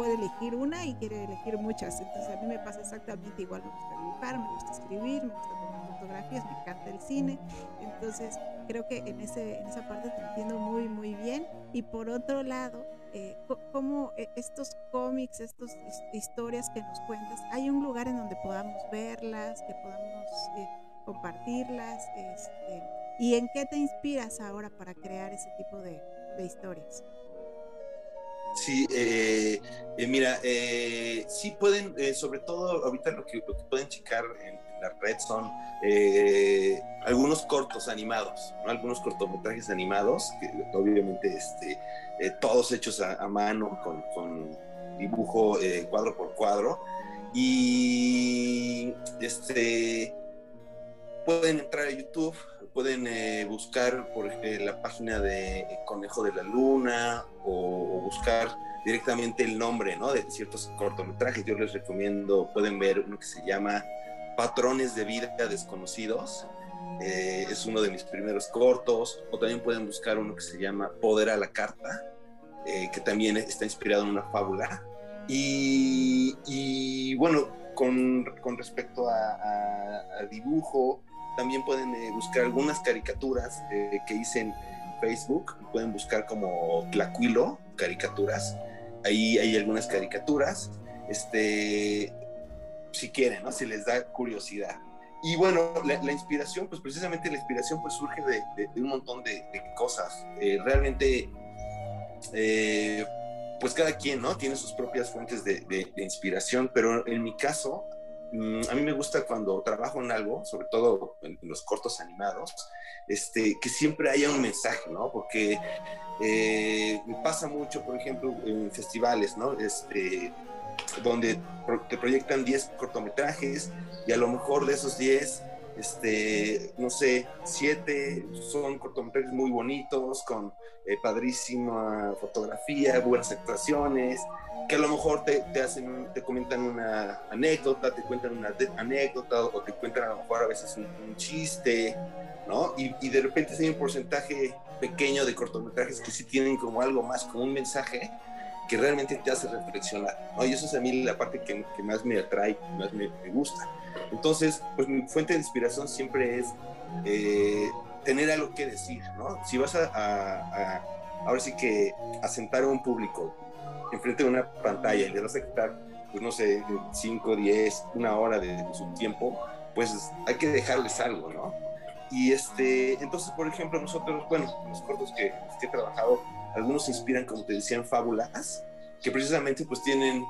puede elegir una y quiere elegir muchas. Entonces a mí me pasa exactamente igual. Me gusta dibujar, me gusta escribir, me gusta tomar fotografías, me encanta el cine. Entonces creo que en, ese, en esa parte te entiendo muy, muy bien. Y por otro lado, eh, cómo eh, estos cómics, estas historias que nos cuentas, hay un lugar en donde podamos verlas, que podamos eh, compartirlas, este, y en qué te inspiras ahora para crear ese tipo de, historias. Sí, mira, sí pueden, sobre todo ahorita lo que, pueden checar en, la red son algunos cortos animados, algunos cortometrajes animados, que obviamente este, eh, todos hechos a, mano, con, dibujo eh, cuadro por cuadro. Y este, pueden entrar a YouTube, pueden eh, buscar por la página de Conejo de la Luna o, buscar directamente el nombre ¿no? de ciertos cortometrajes. Yo les recomiendo, pueden ver uno que se llama Patrones de Vida Desconocidos. es uno de mis primeros cortos. O también pueden buscar uno que se llama Poder a la Carta. Eh, que también está inspirado en una fábula. Y, bueno, con, con respecto a, dibujo, también pueden eh, buscar algunas caricaturas eh, que hice en Facebook, pueden buscar como Tlacuilo, caricaturas. Ahí hay algunas caricaturas, este, si quieren, ¿no? si les da curiosidad. Y bueno, la, inspiración, pues precisamente la inspiración pues surge de, un montón de, cosas. realmente eh, pues cada quien, ¿no? Tiene sus propias fuentes de, inspiración, pero en mi caso, a mí me gusta cuando trabajo en algo, sobre todo en, los cortos animados, este, que siempre haya un mensaje, ¿no? Porque eh, me pasa mucho, por ejemplo, en festivales, ¿no? Este, donde te proyectan 10 cortometrajes y a lo mejor de esos 10 este, no sé, siete son cortometrajes muy bonitos, con eh, padrísima fotografía, buenas actuaciones, que a lo mejor te, te, comentan una anécdota, te cuentan una anécdota o te cuentan a lo mejor a veces un, chiste, ¿no? Y, y, de repente hay un porcentaje pequeño de cortometrajes que sí tienen como algo más, como un mensaje que realmente te hace reflexionar, ¿no? Y eso es a mí la parte que, que más me atrae, más me, me gusta. Entonces, pues mi fuente de inspiración siempre es eh, tener algo que decir, ¿no? Si vas a, ahora sí que a sentar a un público enfrente de una pantalla y le vas a quitar, pues no sé, 5, 10, una hora de, su tiempo, pues hay que dejarles algo, ¿no? Y este, entonces, por ejemplo, nosotros, bueno, los cortos que, que he trabajado, algunos inspiran, como te decía, en fábulas, que precisamente pues tienen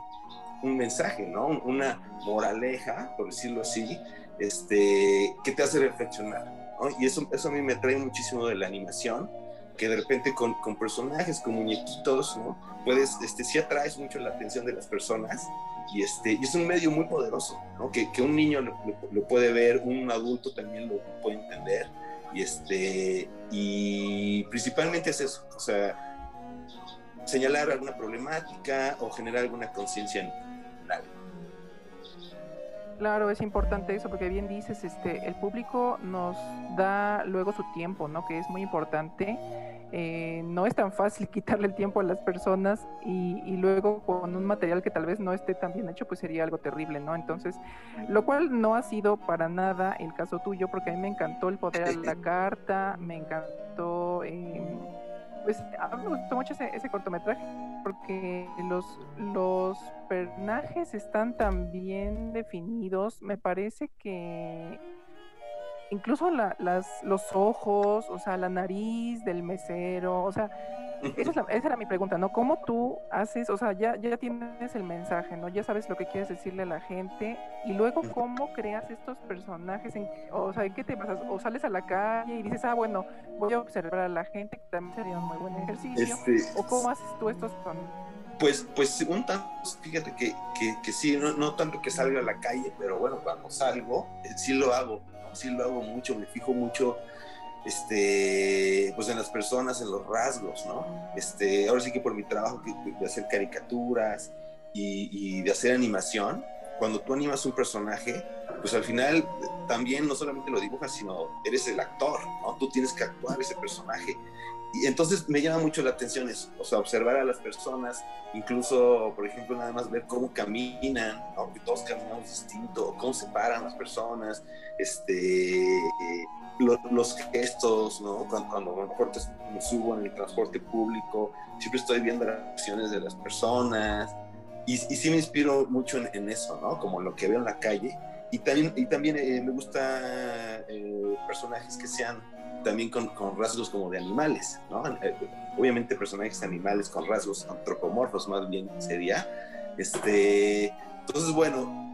un mensaje, ¿no? Una moraleja, por decirlo así, este, que te hace reflexionar, ¿no? Y eso, eso a mí me atrae muchísimo de la animación, que de repente con, con personajes, con muñequitos, ¿no? Puedes, este, sí atraes mucho la atención de las personas y, este, y es un medio muy poderoso, ¿no? Que, que un niño lo, lo, puede ver, un adulto también lo puede entender y, este, y principalmente es eso, o sea, señalar alguna problemática o generar alguna conciencia en, Claro, es importante eso porque bien dices, este, el público nos da luego su tiempo, ¿no? Que es muy importante. Eh, no es tan fácil quitarle el tiempo a las personas y, luego con un material que tal vez no esté tan bien hecho, pues sería algo terrible, ¿no? Entonces, lo cual no ha sido para nada el caso tuyo, porque a mí me encantó el poder de la carta, me encantó... Eh, pues a mí me gustó mucho ese, cortometraje porque los, los personajes están tan bien definidos. Me parece que incluso las, los ojos, o sea, la nariz del mesero, o sea, esa, era mi pregunta, ¿no? ¿Cómo tú haces, o sea, ya, ya tienes el mensaje, ¿no? Ya sabes lo que quieres decirle a la gente y luego cómo creas estos personajes, en, o sea, ¿en qué te pasas? O sales a la calle y dices, ah, bueno, voy a observar a la gente, que también sería un muy buen ejercicio. Este, ¿O cómo haces tú estos con pues, pues un tanto, fíjate que, que, que sí, no, no, tanto que salga a la calle, pero bueno, cuando salgo, eh, sí lo hago, sí lo hago mucho, me fijo mucho este, pues en las personas, en los rasgos, ¿no? Este, ahora sí que por mi trabajo de hacer caricaturas y, de hacer animación, cuando tú animas un personaje, pues al final también no solamente lo dibujas, sino eres el actor, ¿no? Tú tienes que actuar ese personaje. Y entonces me llama mucho la atención eso, o sea, observar a las personas, incluso, por ejemplo, nada más ver cómo caminan, ¿no? que todos caminamos distinto, cómo se paran las personas, este, los, gestos, ¿no? Cuando, cuando me subo en el transporte público, siempre estoy viendo las acciones de las personas, y, y sí me inspiro mucho en, eso, ¿no? Como lo que veo en la calle, y también, y también eh, me gusta eh, personajes que sean también con, con, rasgos como de animales, ¿no? Eh, obviamente personajes animales con rasgos antropomorfos más bien sería. Este, entonces, bueno,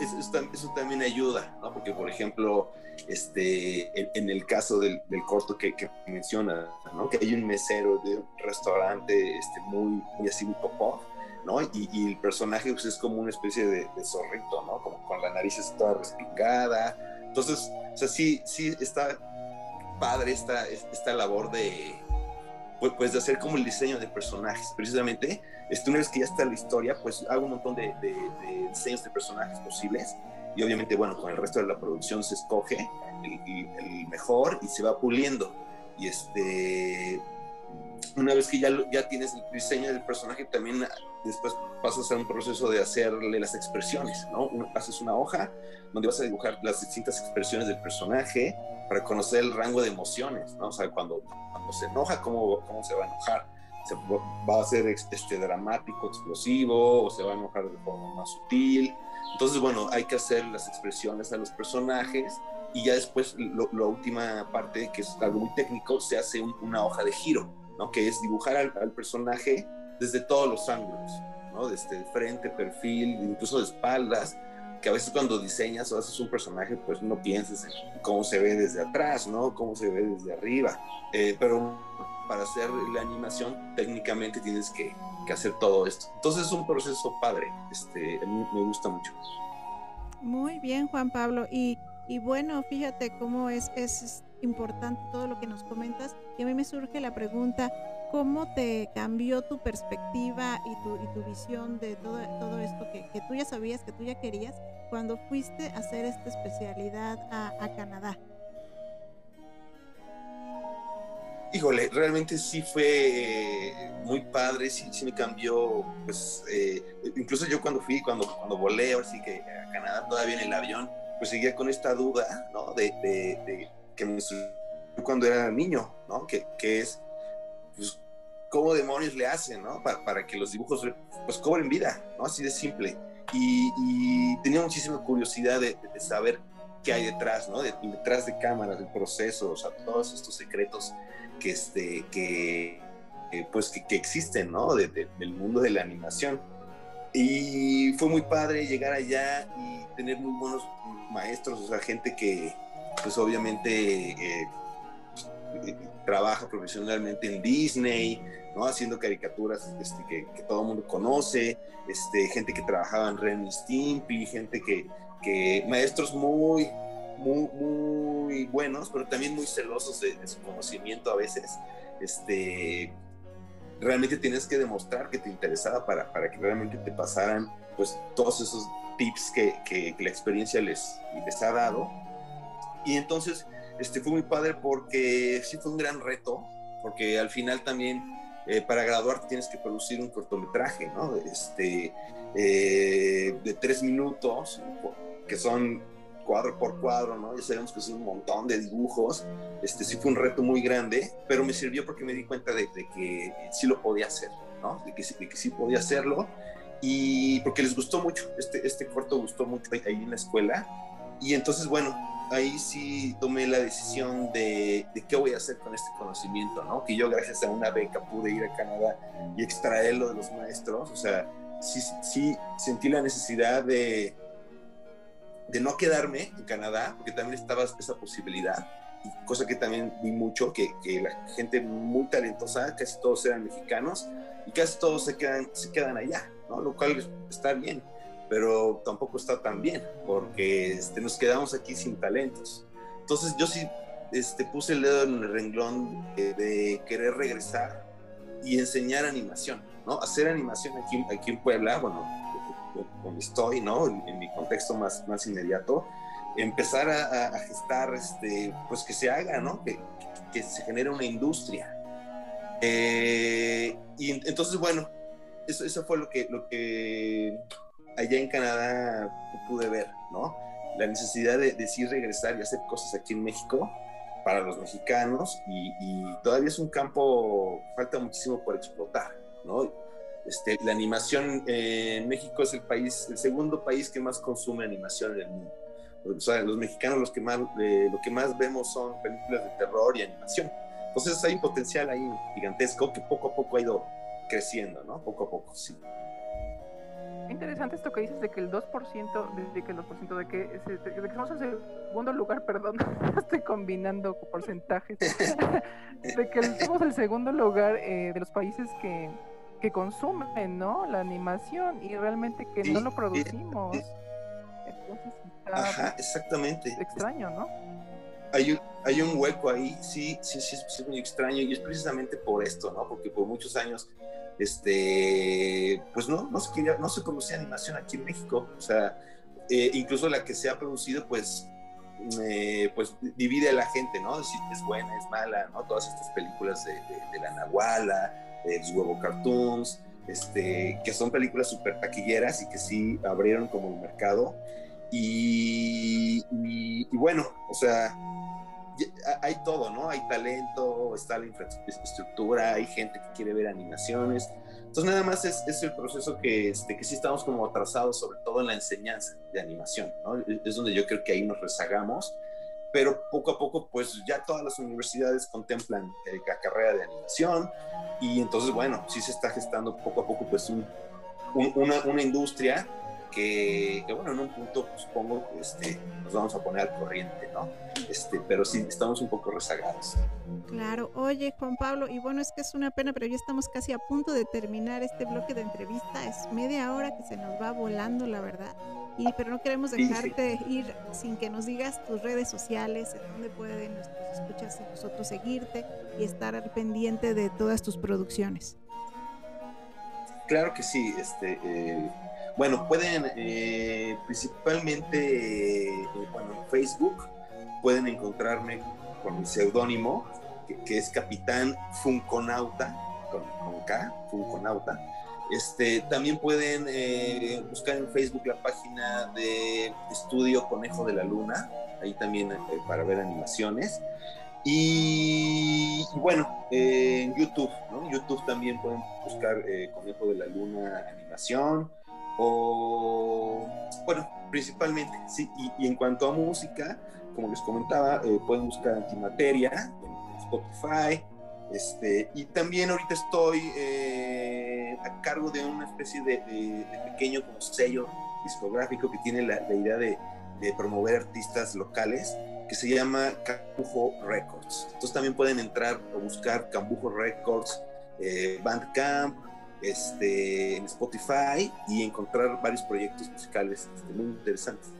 eso, también ayuda, ¿no? Porque, por ejemplo, este, en, el caso del, del corto que, que, menciona, ¿no? Que hay un mesero de un restaurante este, muy, muy así, muy popó, ¿no? Y, y, el personaje pues, es como una especie de, de, zorrito, ¿no? Como con la nariz toda respingada. Entonces, o sea, sí, sí está padre esta, esta labor de, pues, pues, de hacer como el diseño de personajes. Precisamente, este, una vez que ya está la historia, pues hago un montón de, diseños de personajes posibles. Y obviamente, bueno, con el resto de la producción se escoge el, el mejor y se va puliendo. Y este, una vez que ya, ya tienes el diseño del personaje, también después pasas a un proceso de hacerle las expresiones, ¿no? haces una hoja donde vas a dibujar las distintas expresiones del personaje para conocer el rango de emociones, ¿no? O sea, cuando, cuando se enoja, ¿cómo, ¿cómo se va a enojar? ¿Se va a ser este, dramático, explosivo, o se va a enojar de forma más sutil? Entonces, bueno, hay que hacer las expresiones a los personajes y ya después, la última parte, que es algo muy técnico, se hace una hoja de giro, ¿no? Que es dibujar al, al personaje desde todos los ángulos, ¿no? Desde frente, perfil, incluso de espaldas, que a veces cuando diseñas o haces un personaje, pues no pienses en cómo se ve desde atrás, ¿no? Cómo se ve desde arriba. Eh, pero para hacer la animación, técnicamente tienes que, hacer todo esto. Entonces es un proceso padre, este, a mí me gusta mucho. Muy bien, Juan Pablo. Y, y bueno, fíjate cómo es, es importante todo lo que nos comentas. Y a mí me surge la pregunta, ¿cómo te cambió tu perspectiva y tu, y tu visión de todo, todo esto que, que, tú ya sabías, que tú ya querías, cuando fuiste a hacer esta especialidad a Canadá? Híjole, realmente sí fue muy padre, sí, sí me cambió, pues, eh, incluso yo cuando fui, cuando, cuando volé, así que a Canadá todavía en el avión, pues seguía con esta duda, ¿no? De, de, de que me cuando era niño, ¿no? Que, que es, pues, ¿cómo demonios le hacen, ¿no? Para, para, que los dibujos, pues, cobren vida, ¿no? Así de simple. Y, y tenía muchísima curiosidad de, de, saber qué hay detrás, ¿no? De, detrás de cámaras, del proceso, o sea, todos estos secretos que, este, que, pues, que, que, existen, ¿no? De, del mundo de la animación. Y fue muy padre llegar allá y tener muy buenos maestros, o sea, gente que, pues obviamente eh, trabaja profesionalmente en Disney, ¿no? Haciendo caricaturas este, que, todo el mundo conoce, este, gente que trabajaba en Ren Stimpy, gente que, que maestros muy, muy, muy buenos, pero también muy celosos de, de, su conocimiento a veces, este, realmente tienes que demostrar que te interesaba para, para que realmente te pasaran, pues, todos esos tips que, que, que la experiencia les, les ha dado y entonces este, fue muy padre porque sí fue un gran reto, porque al final también eh, para graduarte tienes que producir un cortometraje, ¿no? Este, eh, de tres minutos, que son cuadro por cuadro, ¿no? Ya sabemos que son un montón de dibujos. Este sí fue un reto muy grande, pero me sirvió porque me di cuenta de, de que sí lo podía hacer, ¿no? De que, de que sí podía hacerlo. Y porque les gustó mucho, este, este corto gustó mucho ahí en la escuela. Y entonces, bueno, ahí sí tomé la decisión de, de, qué voy a hacer con este conocimiento, ¿no? Que yo gracias a una beca pude ir a Canadá y extraerlo de los maestros, o sea, sí, sí sentí la necesidad de, de no quedarme en Canadá, porque también estaba esa posibilidad, cosa que también vi mucho, que, que la gente muy talentosa, casi todos eran mexicanos, y casi todos se quedan, se quedan allá, ¿no? Lo cual está bien pero tampoco está tan bien, porque este, nos quedamos aquí sin talentos. Entonces yo sí este, puse el dedo en el renglón de, de querer regresar y enseñar animación, ¿no? Hacer animación aquí, aquí en Puebla, bueno, donde estoy, ¿no? En, mi contexto más, más inmediato, empezar a, gestar, este, pues que se haga, ¿no? Que, que se genere una industria. Eh, y entonces, bueno, eso, eso fue lo que, lo que allá en Canadá pude ver, ¿no? La necesidad de, de sí regresar y hacer cosas aquí en México para los mexicanos y, todavía es un campo, falta muchísimo por explotar, ¿no? Este, la animación en México es el país, el segundo país que más consume animación en el mundo. Los mexicanos los que más, eh, lo que más vemos son películas de terror y animación. Entonces hay un potencial ahí gigantesco que poco a poco ha ido creciendo, ¿no? Poco a poco, sí interesante esto que dices de que el 2%, de, que el 2%, de que, de que somos el segundo lugar, perdón, estoy combinando porcentajes, de que somos el segundo lugar eh, de los países que, que consumen, ¿no? La animación y realmente que no lo producimos. Entonces Ajá, exactamente. Extraño, ¿no? Hay un, hay un hueco ahí, sí, sí, sí, es muy extraño y es precisamente por esto, ¿no? Porque por muchos años este, pues no, no se, quería, no se producía animación aquí en México. O sea, eh, incluso la que se ha producido, pues, eh, pues divide a la gente, ¿no? Si es buena, es mala, ¿no? Todas estas películas de, la Nahuala, de los huevo cartoons, este, que son películas súper taquilleras y que sí abrieron como el mercado. y, y bueno, o sea, hay todo, ¿no? Hay talento, está la infraestructura, hay gente que quiere ver animaciones. Entonces nada más es, es el proceso que, este, que sí estamos como atrasados, sobre todo en la enseñanza de animación, ¿no? Es donde yo creo que ahí nos rezagamos, pero poco a poco pues ya todas las universidades contemplan eh, la carrera de animación y entonces bueno, sí se está gestando poco a poco pues un, una, una industria que, bueno, en un punto pues, supongo que este, nos vamos a poner al corriente, ¿no? Este, pero sí, estamos un poco rezagados. Claro, oye Juan Pablo, y bueno, es que es una pena, pero ya estamos casi a punto de terminar este bloque de entrevista, es media hora que se nos va volando, la verdad, y pero no queremos dejarte ir sin que nos digas tus redes sociales, en dónde pueden nuestros escuchas y nosotros seguirte y estar al pendiente de todas tus producciones. Claro que sí, este... Eh bueno, pueden eh, principalmente, eh, bueno, en Facebook pueden encontrarme con mi seudónimo, que, es Capitán Funconauta, con, K, Funconauta. Este, también pueden eh, buscar en Facebook la página de Estudio Conejo de la Luna, ahí también para ver animaciones. Y, bueno, en YouTube, ¿no? YouTube también pueden buscar Conejo de la Luna Animación o bueno, principalmente, sí, y, en cuanto a música, como les comentaba, eh, pueden buscar Antimateria en Spotify, este, y también ahorita estoy eh, a cargo de una especie de, pequeño como sello discográfico que tiene la, idea de, promover artistas locales que se llama Cambujo Records. Entonces también pueden entrar o buscar Cambujo Records, eh, Bandcamp, este, en Spotify y encontrar varios proyectos musicales este, muy interesantes.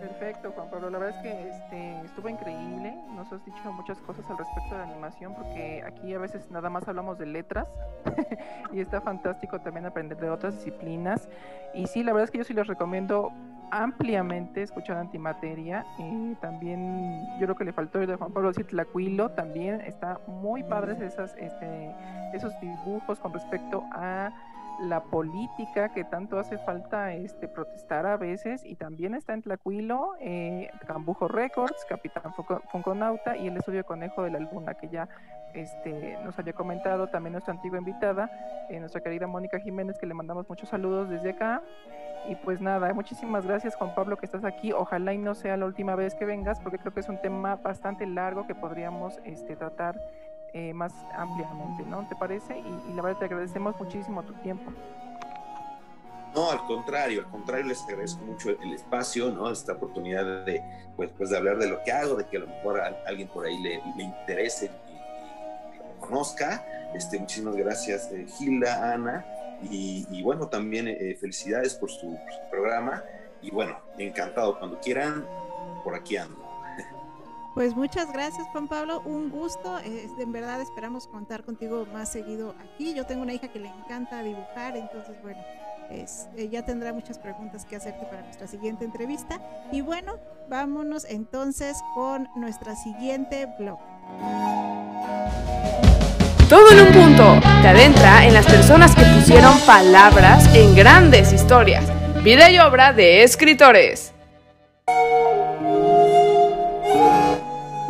Perfecto, Juan Pablo. La verdad es que este, estuvo increíble. Nos has dicho muchas cosas al respecto de la animación, porque aquí a veces nada más hablamos de letras y está fantástico también aprender de otras disciplinas. Y sí, la verdad es que yo sí les recomiendo ampliamente escuchar Antimateria. Y también yo creo que le faltó de Juan Pablo decir Tlacuilo. También está muy padres esas, este, esos dibujos con respecto a la política que tanto hace falta este, protestar a veces y también está en Tlacuilo, eh, Cambujo Records, Capitán Funconauta y el estudio Conejo de la Luna que ya este, nos había comentado también nuestra antigua invitada, eh, nuestra querida Mónica Jiménez que le mandamos muchos saludos desde acá y pues nada, muchísimas gracias Juan Pablo que estás aquí, ojalá y no sea la última vez que vengas porque creo que es un tema bastante largo que podríamos este, tratar eh, más ampliamente, ¿no? ¿Te parece? Y, la verdad te agradecemos muchísimo tu tiempo. No, al contrario, al contrario, les agradezco mucho el, espacio, ¿no? Esta oportunidad de, pues, pues, de hablar de lo que hago, de que a lo mejor a alguien por ahí le, le interese y, lo conozca. Este, muchísimas gracias, eh, Gilda, Ana, y, bueno, también eh, felicidades por su, por su programa. Y bueno, encantado, cuando quieran, por aquí ando. Pues muchas gracias Juan Pablo, un gusto, en verdad esperamos contar contigo más seguido aquí. Yo tengo una hija que le encanta dibujar, entonces bueno, eh, ya tendrá muchas preguntas que hacerte para nuestra siguiente entrevista. Y bueno, vámonos entonces con nuestra siguiente blog. Todo en un punto te adentra en las personas que pusieron palabras en grandes historias. Vida y obra de escritores.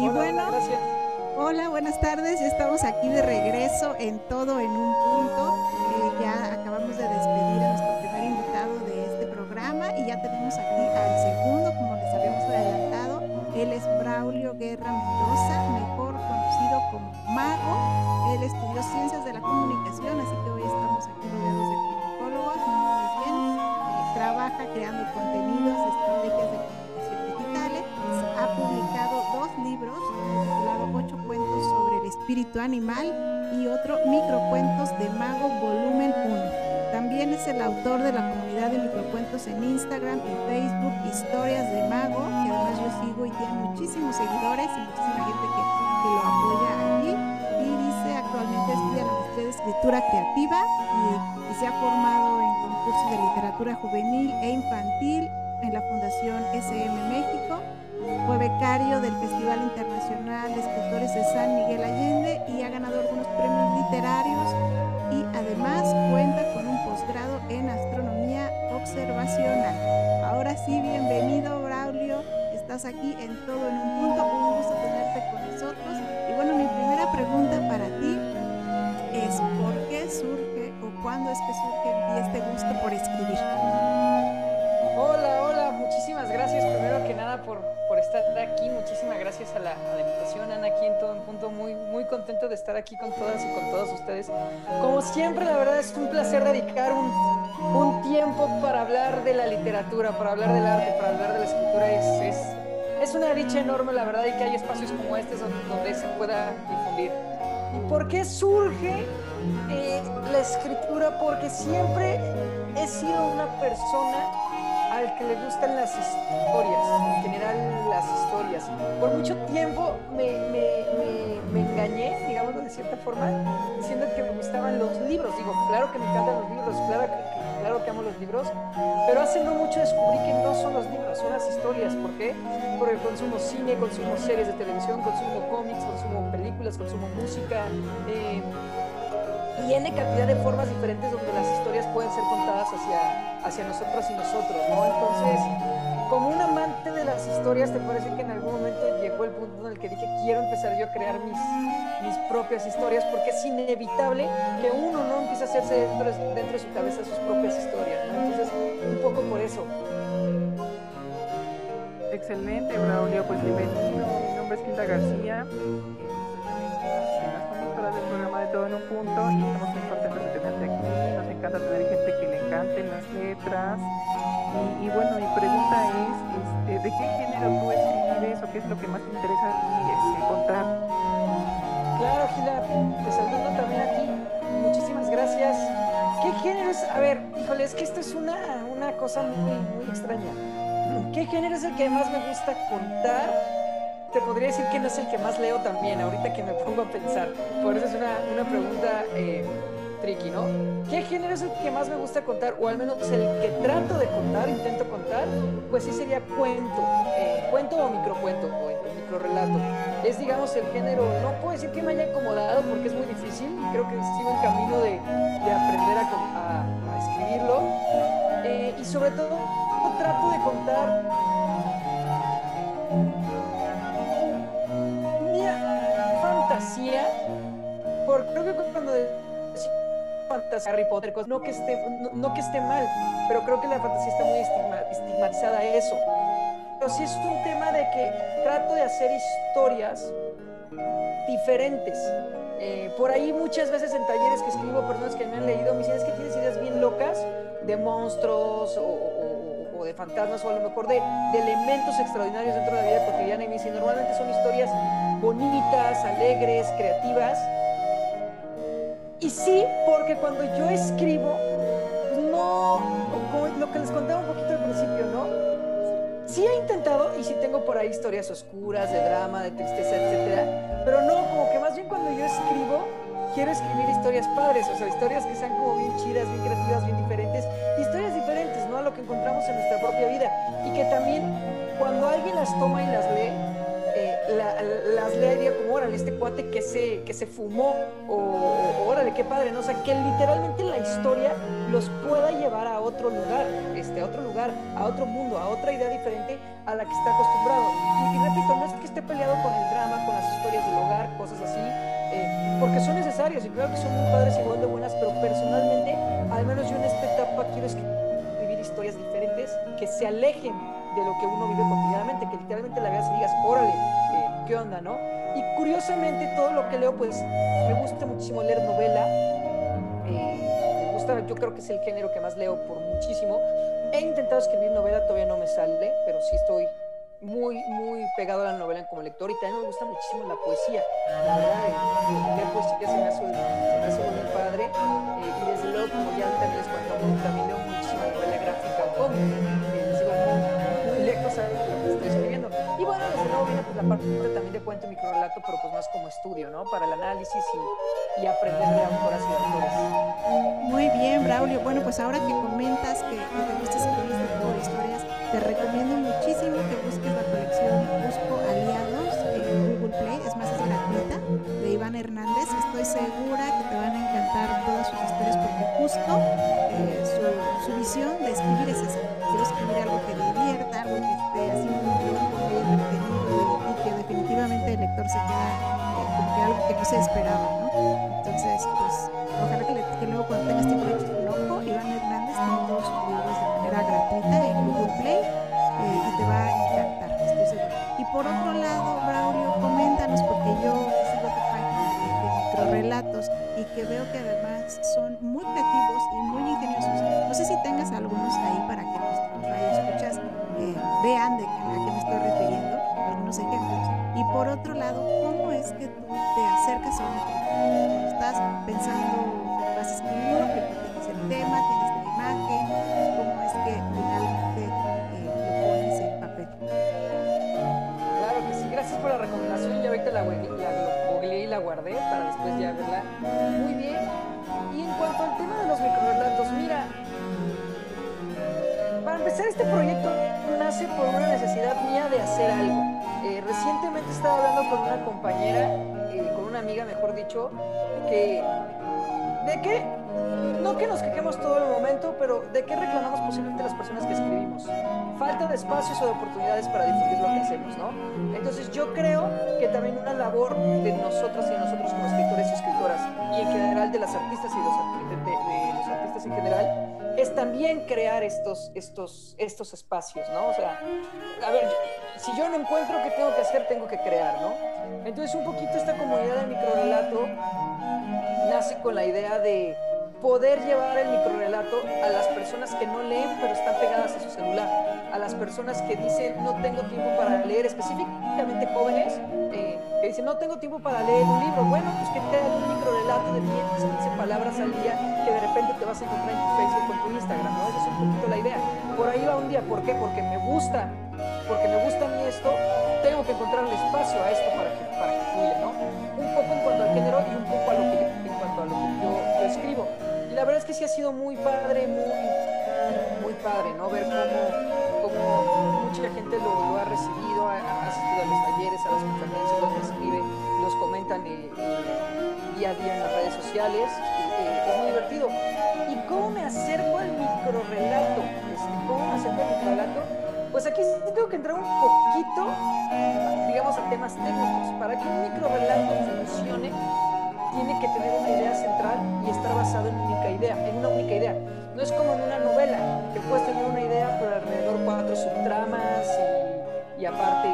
Y bueno, hola, buenas tardes. Estamos aquí de regreso en Todo en un punto. Espíritu animal y otro Microcuentos de Mago Volumen 1. También es el autor de la comunidad de microcuentos en Instagram y Facebook, Historias de Mago, que además yo sigo y tiene muchísimos seguidores y muchísima gente que, lo apoya allí. Y dice, actualmente estudia la maestría de escritura creativa y, se ha formado en concursos de literatura juvenil e infantil en la Fundación SM México. Fue becario del Festival Internacional de Escritores de San Miguel Allende y ha ganado algunos premios literarios y además cuenta con un posgrado en astronomía observacional. Ahora sí, bienvenido Braulio, estás aquí en todo en un punto, un gusto tenerte con nosotros. Y bueno, mi primera pregunta para ti es ¿por qué surge o cuándo es que surge este gusto por escribir? Por, por estar aquí, muchísimas gracias a la, invitación, Ana, aquí en todo un punto, muy, muy contento de estar aquí con todas y con todos ustedes. Como siempre, la verdad es un placer dedicar un, un tiempo para hablar de la literatura, para hablar del arte, para hablar de la escritura, es, es, es una dicha enorme, la verdad, y que hay espacios como este donde, donde se pueda difundir. ¿Y por qué surge eh, la escritura? Porque siempre he sido una persona al que le gustan las historias, en general las historias. Por mucho tiempo me, engañé, digamos de cierta forma, diciendo que me gustaban los libros. Digo, claro que me encantan los libros, claro que, claro que amo los libros, pero hace no mucho descubrí que no son los libros, son las historias. ¿Por qué? Porque consumo cine, consumo series de televisión, consumo cómics, consumo películas, consumo música. Eh, y N cantidad de formas diferentes donde las historias pueden ser contadas hacia, hacia nosotros y nosotros, ¿no? Entonces, como un amante de las historias, ¿te parece que en algún momento llegó el punto en el que dije, quiero empezar yo a crear mis, mis propias historias? Porque es inevitable que uno no empiece a hacerse dentro, de su cabeza sus propias historias. Entonces, un poco por eso. Excelente, Braulio. Pues bienvenido. Mi nombre es Quinta García todo en un punto y estamos muy contentos de tenerte aquí. Nos encanta tener gente que le encanten las letras. Y, bueno, mi pregunta es, este, ¿de qué género tú escribes o qué es lo que más te interesa a ti este, contar? Claro, Gila, te saludo también a ti. Muchísimas gracias. ¿Qué género es? A ver, híjole, es que esto es una, una cosa muy, muy extraña. ¿Qué género es el que más me gusta contar? Te podría decir que no es el que más leo también, ahorita que me pongo a pensar. Por eso es una, una pregunta eh, tricky, ¿no? ¿Qué género es el que más me gusta contar? O al menos el que trato de contar, intento contar, pues sí sería cuento, eh, cuento o microcuento, o microrelato. Es, digamos, el género, no puedo decir que me haya incomodado porque es muy difícil, creo que sigo en camino de, de aprender a, a, escribirlo. Eh, y sobre todo, trato de contar creo que cuando fantasía Harry Potter, no que esté, no, que esté mal, pero creo que la fantasía está muy estigmatizada a eso. Pero sí es un tema de que trato de hacer historias diferentes. Eh, por ahí muchas veces en talleres que escribo, personas que me han leído me dicen es que tienes ideas bien locas de monstruos o, de fantasmas o a lo mejor de, de, elementos extraordinarios dentro de la vida cotidiana y me dicen normalmente son historias bonitas, alegres, creativas. Y sí, porque cuando yo escribo, no, como lo que les contaba un poquito al principio, ¿no? sí he intentado y sí tengo por ahí historias oscuras, de drama, de tristeza, etcétera, pero no, como que más bien cuando yo escribo, quiero escribir historias padres, o sea, historias que sean como bien chidas, bien creativas, bien diferentes, historias diferentes, ¿no? A lo que encontramos en nuestra propia vida y que también cuando alguien las toma y las lee, las lea y diga como, órale, este cuate que se, que se fumó, o, órale, qué padre, ¿no? O sea, que literalmente la historia los pueda llevar a otro lugar, este, a otro lugar, a otro mundo, a otra idea diferente a la que está acostumbrado. Y, repito, no es que esté peleado con el drama, con las historias del hogar, cosas así, eh, porque son necesarias y creo que son muy padres igual de buenas, pero personalmente, al menos yo en esta etapa quiero escribir historias diferentes que se alejen de lo que uno vive cotidianamente, que literalmente la veas y digas, órale, qué onda, ¿no? Y curiosamente todo lo que leo, pues me gusta muchísimo leer novela. Eh, me gusta, yo creo que es el género que más leo por muchísimo. He intentado escribir novela, todavía no me sale, pero sí estoy muy, muy pegado a la novela como lector y también me gusta muchísimo la poesía. La verdad, eh, leer poesía se me hace, se muy padre. Eh, y desde luego, como ya también les cuento, también leo muchísima novela gráfica o. la parte también de cuento y microrelato, pero pues más como estudio, ¿no? Para el análisis y, y aprender de autoras y autores. Muy bien, Braulio. Bueno, pues ahora que comentas que, que te gusta escribir este historias, te recomiendo muchísimo que busques la colección Busco Aliados en Google Play. Es más, es gratuita, de Iván Hernández. Estoy segura que te van a encantar todas sus historias porque justo eh, su, su, visión de escribir es esa. Quiero escribir algo que divierta, algo que esté así muy se queda como que algo que no se esperaba, ¿no? Entonces, pues, ojalá que, luego cuando tengas tiempo de echar un ojo, Iván Hernández tiene todos sus libros de manera gratuita en Google Play eh, y te va a encantar, estoy segura. Y por otro lado, Braulio, coméntanos, porque yo sigo tu página de, de microrelatos y que veo que además son muy creativos y muy ingeniosos. No sé si tengas algunos ahí para que nuestros radioescuchas eh, vean de a qué me estoy refiriendo, algunos ejemplos. Y por otro lado, ¿cómo es que tú te acercas a un tema? ¿Estás pensando que vas a escribir que tienes el tema, tienes la imagen? ¿Cómo es que finalmente eh, lo pones en papel? Claro que sí, gracias por la recomendación. Ya ahorita la, la googleé y la guardé para después ya verla. Muy bien. Y en cuanto al tema de los microrelatos, mira, para empezar este proyecto nace por una necesidad mía de hacer algo. Eh, recientemente estaba hablando con una compañera, eh, con una amiga mejor dicho, que de qué, no que nos quejemos todo el momento, pero de qué reclamamos posiblemente las personas que escribimos. Falta de espacios o de oportunidades para difundir lo que hacemos, ¿no? Entonces yo creo que también una labor de nosotras y de nosotros como escritores y escritoras, y en general de las artistas y los, de los artistas en general, es también crear estos, estos, estos espacios, ¿no? O sea, a ver, si yo no encuentro qué tengo que hacer, tengo que crear, ¿no? Entonces un poquito esta comunidad de microrelato nace con la idea de poder llevar el microrelato a las personas que no leen pero están pegadas a su celular, a las personas que dicen no tengo tiempo para leer, específicamente jóvenes eh, que dicen no tengo tiempo para leer un libro, bueno, pues que te hagan un microrelato de 10, 15 palabras al día que de repente te vas a encontrar en tu Facebook o en tu Instagram, ¿no? Esa es un poquito la idea. Por ahí va un día, ¿por qué? Porque me gusta, porque me gusta a mí esto, tengo que encontrar el espacio a esto para que, para que fluya, ¿no? Un poco en cuanto al género y un poco a lo que yo, en cuanto a lo que yo, yo escribo. Y la verdad es que sí ha sido muy padre, muy, muy padre, ¿no? Ver cómo, cómo mucha gente lo, lo ha recibido, ha, asistido a los talleres, a las conferencias, los escribe, los comentan eh, eh, día a día en las redes sociales. Eh, es muy divertido. ¿Y cómo me acerco al microrelato? Este, ¿Cómo me acerco al microrelato? Pues aquí sí tengo que entrar un poquito, digamos, a temas técnicos. Para que un microrelato funcione, tiene que tener una idea central y estar basado en única idea, en una única idea. No es como en una novela, que puedes tener una idea, pero alrededor cuatro subtramas y, y aparte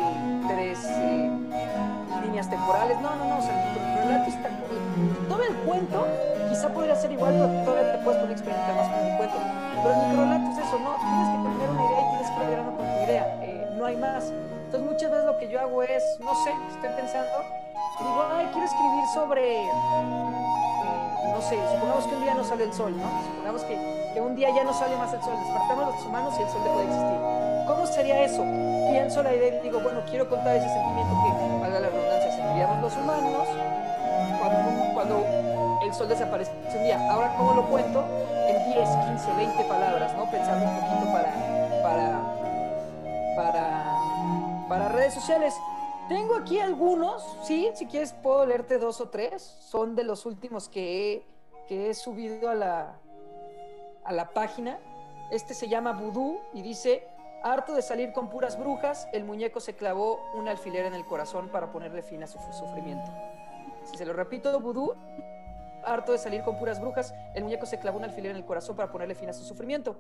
tres eh, líneas temporales. No, no, no, o sea, el microrelato está todo el cuento quizá podría ser igual, pero todavía te puedes poner a experimentar más con el cuento. Pero el microrelato es eso, ¿no? Tienes que tener una idea y tienes grano con tu idea. Eh, no hay más. Entonces muchas veces lo que yo hago es, no sé, estoy pensando, digo, ay, quiero escribir sobre, eh, no sé, supongamos que un día no sale el sol, ¿no? Supongamos que, que un día ya no sale más el sol, despertamos los humanos y el sol dejó de existir. ¿Cómo sería eso? Pienso la idea y digo, bueno, quiero contar ese sentimiento que, valga la redundancia, sentiríamos los humanos cuando, cuando el sol desaparece un día. Ahora, ¿cómo lo cuento? En 10, 15, 20 palabras, ¿no? Pensando un poquito para, para, para, para redes sociales. Tengo aquí algunos, sí, si quieres puedo leerte dos o tres. Son de los últimos que he, que he subido a la, a la página. Este se llama Vudú y dice, harto de salir con puras brujas, el muñeco se clavó un alfiler en el corazón para ponerle fin a su sufrimiento. Si se lo repito, Vudú, harto de salir con puras brujas, el muñeco se clavó un alfiler en el corazón para ponerle fin a su sufrimiento.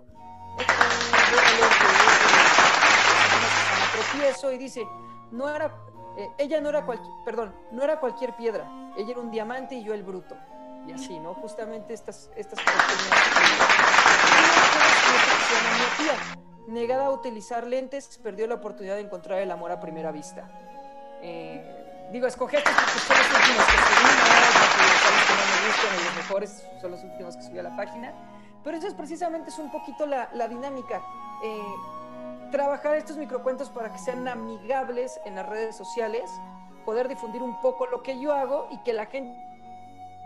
Tropiezo y dice, no era eh, ella no era cualquier, perdón, no era cualquier piedra, ella era un diamante y yo el bruto. Y así, ¿no? Justamente estas, estas Negada a utilizar lentes, perdió la oportunidad de encontrar el amor a primera vista. Eh, digo, escogí estos porque son los últimos que subí, ¿no? que no me gustan y los mejores son los últimos que subí a la página. Pero eso es precisamente es un poquito la, la dinámica. Eh, trabajar estos microcuentos para que sean amigables en las redes sociales, poder difundir un poco lo que yo hago y que la gente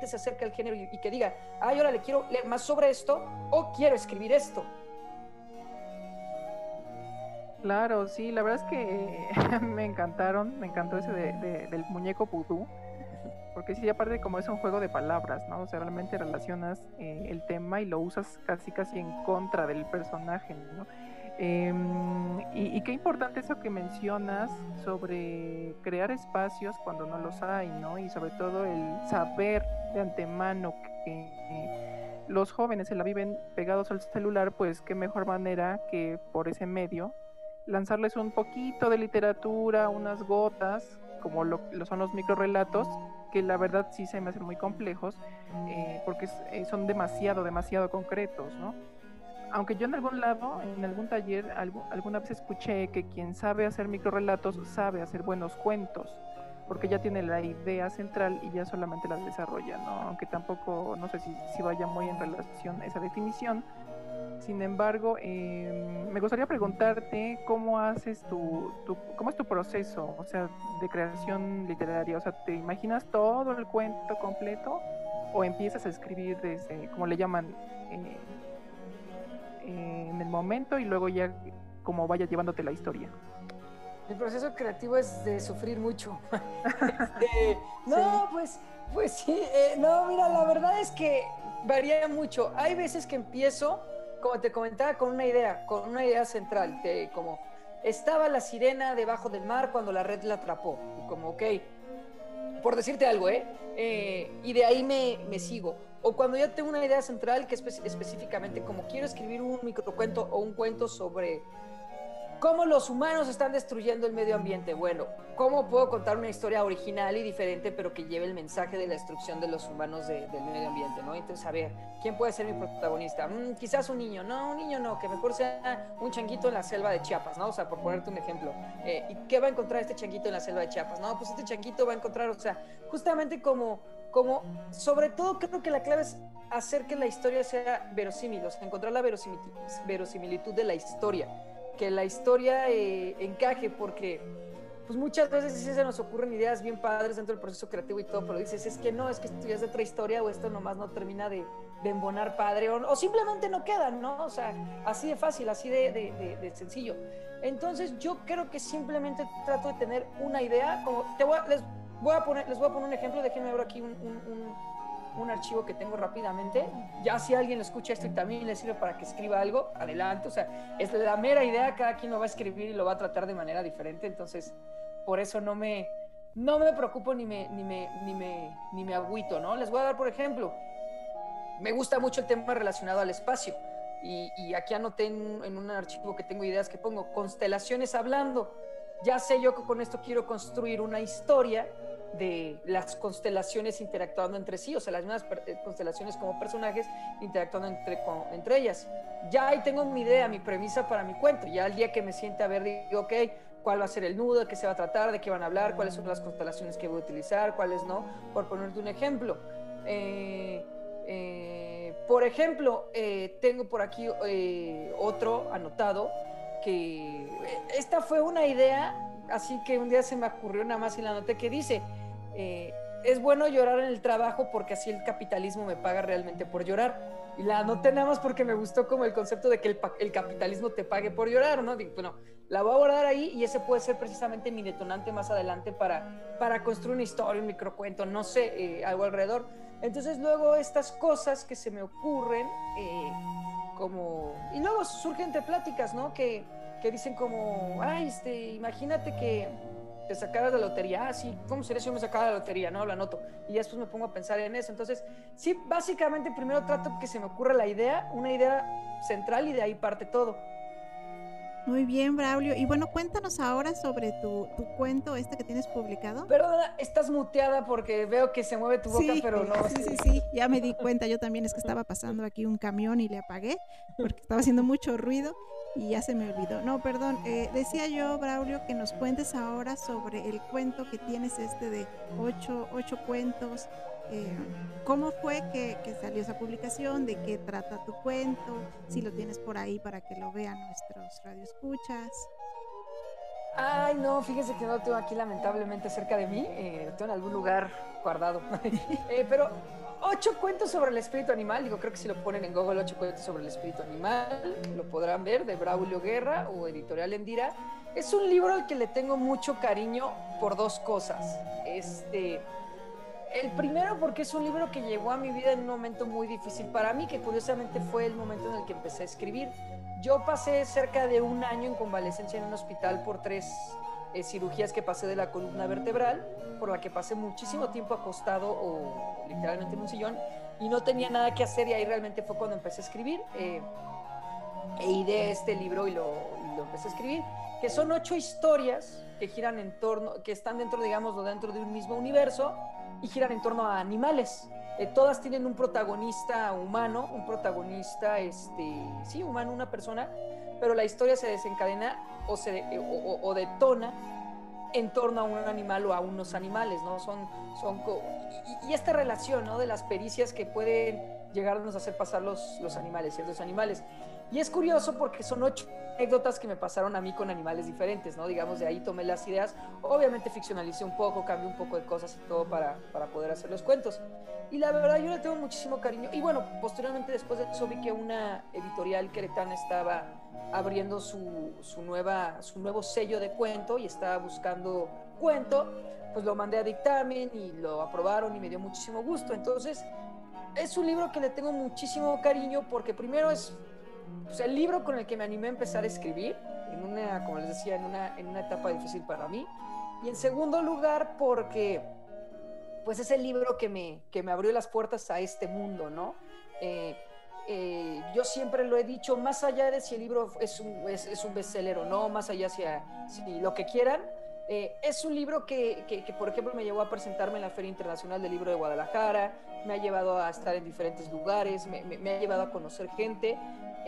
se acerque al género y, que diga, ay, ahora le quiero leer más sobre esto o quiero escribir esto. Claro, sí, la verdad es que me encantaron, me encantó ese del muñeco pudú, porque sí, aparte como es un juego de palabras, ¿no? O sea, realmente relacionas eh, el tema y lo usas casi casi en contra del personaje, ¿no? Em, y, qué importante eso que mencionas sobre crear espacios cuando no los hay, ¿no? Y sobre todo el saber de antemano que los jóvenes se la viven pegados al celular, pues qué mejor manera que por ese medio lanzarles un poquito de literatura, unas gotas, como lo, son los microrelatos, que la verdad sí se me hacen muy complejos, eh, porque eh, son demasiado, demasiado concretos, ¿no? Aunque yo en algún lado, en algún taller, alguna vez escuché que quien sabe hacer microrelatos sabe hacer buenos cuentos, porque ya tiene la idea central y ya solamente la desarrolla, ¿no? Aunque tampoco, no sé si, si vaya muy en relación esa definición. Sin embargo, em, me gustaría preguntarte cómo haces tu, cómo es tu proceso, o sea, de creación literaria, o sea, ¿te imaginas todo el cuento completo o empiezas a escribir desde, como le llaman, eh, en el momento y luego ya como vaya llevándote la historia. El proceso creativo es de sufrir mucho. Este, no, pues, pues sí, eh, no, mira, la verdad es que varía mucho. Hay veces que empiezo, como te comentaba, con una idea, con una idea central, de como estaba la sirena debajo del mar cuando la red la atrapó. Y como, ok, por decirte algo, ¿eh? eh y de ahí me, me sigo o cuando ya tengo una idea central que es específicamente como quiero escribir un microcuento o un cuento sobre cómo los humanos están destruyendo el medio ambiente. Bueno, ¿cómo puedo contar una historia original y diferente, pero que lleve el mensaje de la destrucción de los humanos del medio ambiente? ¿no? Entonces, a ver, ¿quién puede ser mi protagonista? Mm, quizás un niño. No, un niño no, que mejor sea un changuito en la selva de Chiapas, ¿no? O sea, por ponerte un ejemplo. Eh, ¿Y qué va a encontrar este changuito en la selva de Chiapas? No, pues este changuito va a encontrar, o sea, justamente como como sobre todo creo que la clave es hacer que la historia sea verosímil, o sea, encontrar la verosimilitud, de la historia, que la historia eh, encaje, porque pues muchas veces sí se nos ocurren ideas bien padres dentro del proceso creativo y todo, pero dices, es que no, es que esto ya es de otra historia o esto nomás no termina de, embonar padre o, simplemente no quedan, ¿no? O sea, así de fácil, así de, sencillo. Entonces yo creo que simplemente trato de tener una idea, como te voy a, les, Voy a poner, les voy a poner un ejemplo, déjenme ver aquí un, un, archivo que tengo rápidamente. Ya si alguien escucha esto y también le sirve para que escriba algo, adelante. O sea, es la mera idea, cada quien lo va a escribir y lo va a tratar de manera diferente. Entonces, por eso no me, no me preocupo ni me, ni me, ni me, ni me agüito, ¿no? Les voy a dar, por ejemplo, me gusta mucho el tema relacionado al espacio. Y, y aquí anoté en, en un archivo que tengo ideas que pongo, constelaciones hablando. Ya sé yo que con esto quiero construir una historia de las constelaciones interactuando entre sí, o sea, las mismas eh, constelaciones como personajes interactuando entre, entre ellas. Ya ahí tengo mi idea, mi premisa para mi cuento. Ya el día que me siente a ver, digo, ok, cuál va a ser el nudo, de qué se va a tratar, de qué van a hablar, cuáles son las constelaciones que voy a utilizar, cuáles no, por ponerte un ejemplo. Eh, Eh, por ejemplo, tengo por aquí otro anotado que esta fue una idea, así que un día se me ocurrió nada más y la anoté que dice, es bueno llorar en el trabajo porque así el capitalismo me paga realmente por llorar. Y la anoté nada más porque me gustó como el concepto de que el, capitalismo te pague por llorar, ¿no? Digo, bueno, la voy a guardar ahí y ese puede ser precisamente mi detonante más adelante para, para construir una historia, un microcuento, no sé, algo alrededor. Entonces luego estas cosas que se me ocurren, eh, como... Y luego surgen entre pláticas, ¿no? Que, que dicen como, ay, este, imagínate que te sacaras la lotería, ah, sí, ¿cómo sería si yo me sacara la lotería? No, la anoto. Y ya después me pongo a pensar en eso. Entonces, sí, básicamente primero trato que se me ocurra la idea, una idea central y de ahí parte todo. Muy bien, Braulio. Y bueno, cuéntanos ahora sobre tu, cuento, este que tienes publicado. Perdona, estás muteada porque veo que se mueve tu boca, pero no. Sí, sí, sí, ya me di cuenta. Yo también es que estaba pasando aquí un camión y le apagué porque estaba haciendo mucho ruido y ya se me olvidó. No, perdón. Eh, decía yo, Braulio, que nos cuentes ahora sobre el cuento que tienes este de ocho, ocho cuentos eh, cómo fue que, salió esa publicación, de qué trata tu cuento, si lo tienes por ahí para que lo vean nuestros radioescuchas. Ay, no, fíjese que no tengo aquí lamentablemente cerca de mí, eh, tengo en algún lugar guardado. Eh, pero ocho cuentos sobre el espíritu animal, digo, creo que si lo ponen en Google, ocho cuentos sobre el espíritu animal, lo podrán ver, de Braulio Guerra o Editorial Endira. Es un libro al que le tengo mucho cariño por dos cosas. Este, el primero porque es un libro que llegó a mi vida en un momento muy difícil para mí, que curiosamente fue el momento en el que empecé a escribir. Yo pasé cerca de un año en convalecencia en un hospital por tres eh, cirugías que pasé de la columna vertebral, por la que pasé muchísimo tiempo acostado o literalmente en un sillón y no tenía nada que hacer y ahí realmente fue cuando empecé a escribir. Eh, e ideé este libro y lo, empecé a escribir, que son ocho historias que giran en torno, que están dentro, digamos, dentro de un mismo universo, y giran en torno a animales. Eh, todas tienen un protagonista humano, un protagonista, este, sí, humano, una persona, pero la historia se desencadena o, se, eh, o, detona en torno a un animal o a unos animales, ¿no? Son, son, y, esta relación, ¿no? De las pericias que pueden llegarnos a hacer pasar los, los animales, ciertos animales. Y es curioso porque son ocho anécdotas que me pasaron a mí con animales diferentes, ¿no? Digamos, de ahí tomé las ideas. Obviamente ficcionalicé un poco, cambié un poco de cosas y todo para, para poder hacer los cuentos. Y la verdad, yo le tengo muchísimo cariño. Y bueno, posteriormente, después de eso, vi que una editorial queretana estaba abriendo su, su, nueva, su nuevo sello de cuento y estaba buscando cuento. Pues lo mandé a dictamen y lo aprobaron y me dio muchísimo gusto. Entonces, es un libro que le tengo muchísimo cariño porque primero es pues, el libro con el que me animé a empezar a escribir, en una, como les decía, en una, en una etapa difícil para mí. Y en segundo lugar, porque pues es el libro que me, que me abrió las puertas a este mundo, ¿no? Eh, eh, yo siempre lo he dicho, más allá de si el libro es un, es, es un bestseller o no, más allá si, si lo que quieran, eh, es un libro que, que, por ejemplo, me llevó a presentarme en la Feria Internacional del Libro de Guadalajara, me ha llevado a estar en diferentes lugares, me, me ha llevado a conocer gente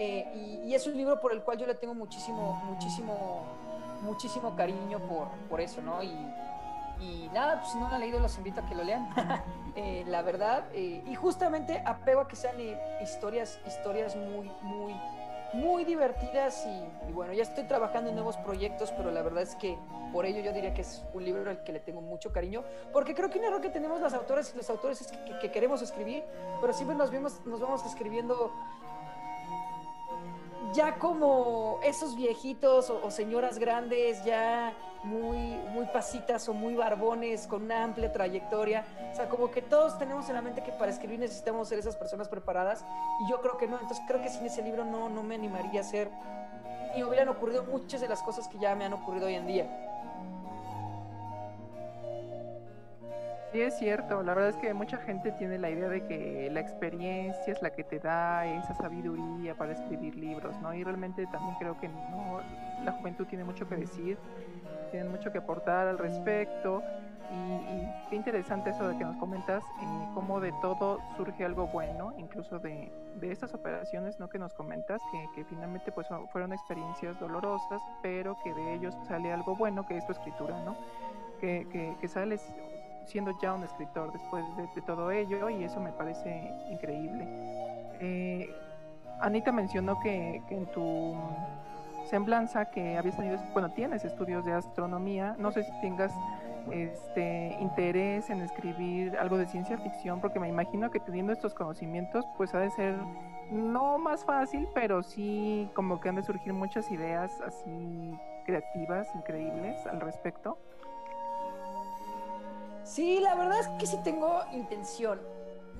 eh, y, es un libro por el cual yo le tengo muchísimo, muchísimo, muchísimo cariño por, por eso, ¿no? Y, y nada, pues si no lo han leído, los invito a que lo lean. Eh, la verdad. Eh, y justamente apego a que sean historias, historias muy, muy, muy divertidas. Y, bueno, ya estoy trabajando en nuevos proyectos, pero la verdad es que por ello yo diría que es un libro al que le tengo mucho cariño. Porque creo que un error que tenemos las autoras y los autores es que, queremos escribir, pero siempre nos, vemos, nos vamos escribiendo ya como esos viejitos o, señoras grandes, ya muy, muy pasitas o muy barbones, con una amplia trayectoria. O sea, como que todos tenemos en la mente que para escribir necesitamos ser esas personas preparadas. Y yo creo que no. Entonces creo que sin ese libro no, no me animaría a hacer. Y hubieran ocurrido muchas de las cosas que ya me han ocurrido hoy en día. Sí, es cierto. La verdad es que mucha gente tiene la idea de que la experiencia es la que te da esa sabiduría para escribir libros, ¿no? Y realmente también creo que no, la juventud tiene mucho que decir, tiene mucho que aportar al respecto. Y, qué interesante eso de que nos comentas, eh, cómo de todo surge algo bueno, incluso de, de estas operaciones ¿no? que nos comentas, que, que, finalmente pues fueron experiencias dolorosas, pero que de ellos sale algo bueno, que es tu escritura, ¿no? Que, que, que sales siendo ya un escritor después de, todo ello y eso me parece increíble. Eh, Anita mencionó que, que, en tu semblanza que habías tenido, bueno, tienes estudios de astronomía, no sé si tengas este interés en escribir algo de ciencia ficción, porque me imagino que teniendo estos conocimientos, pues ha de ser no más fácil, pero sí como que han de surgir muchas ideas así creativas, increíbles al respecto. Sí, la verdad es que sí tengo intención.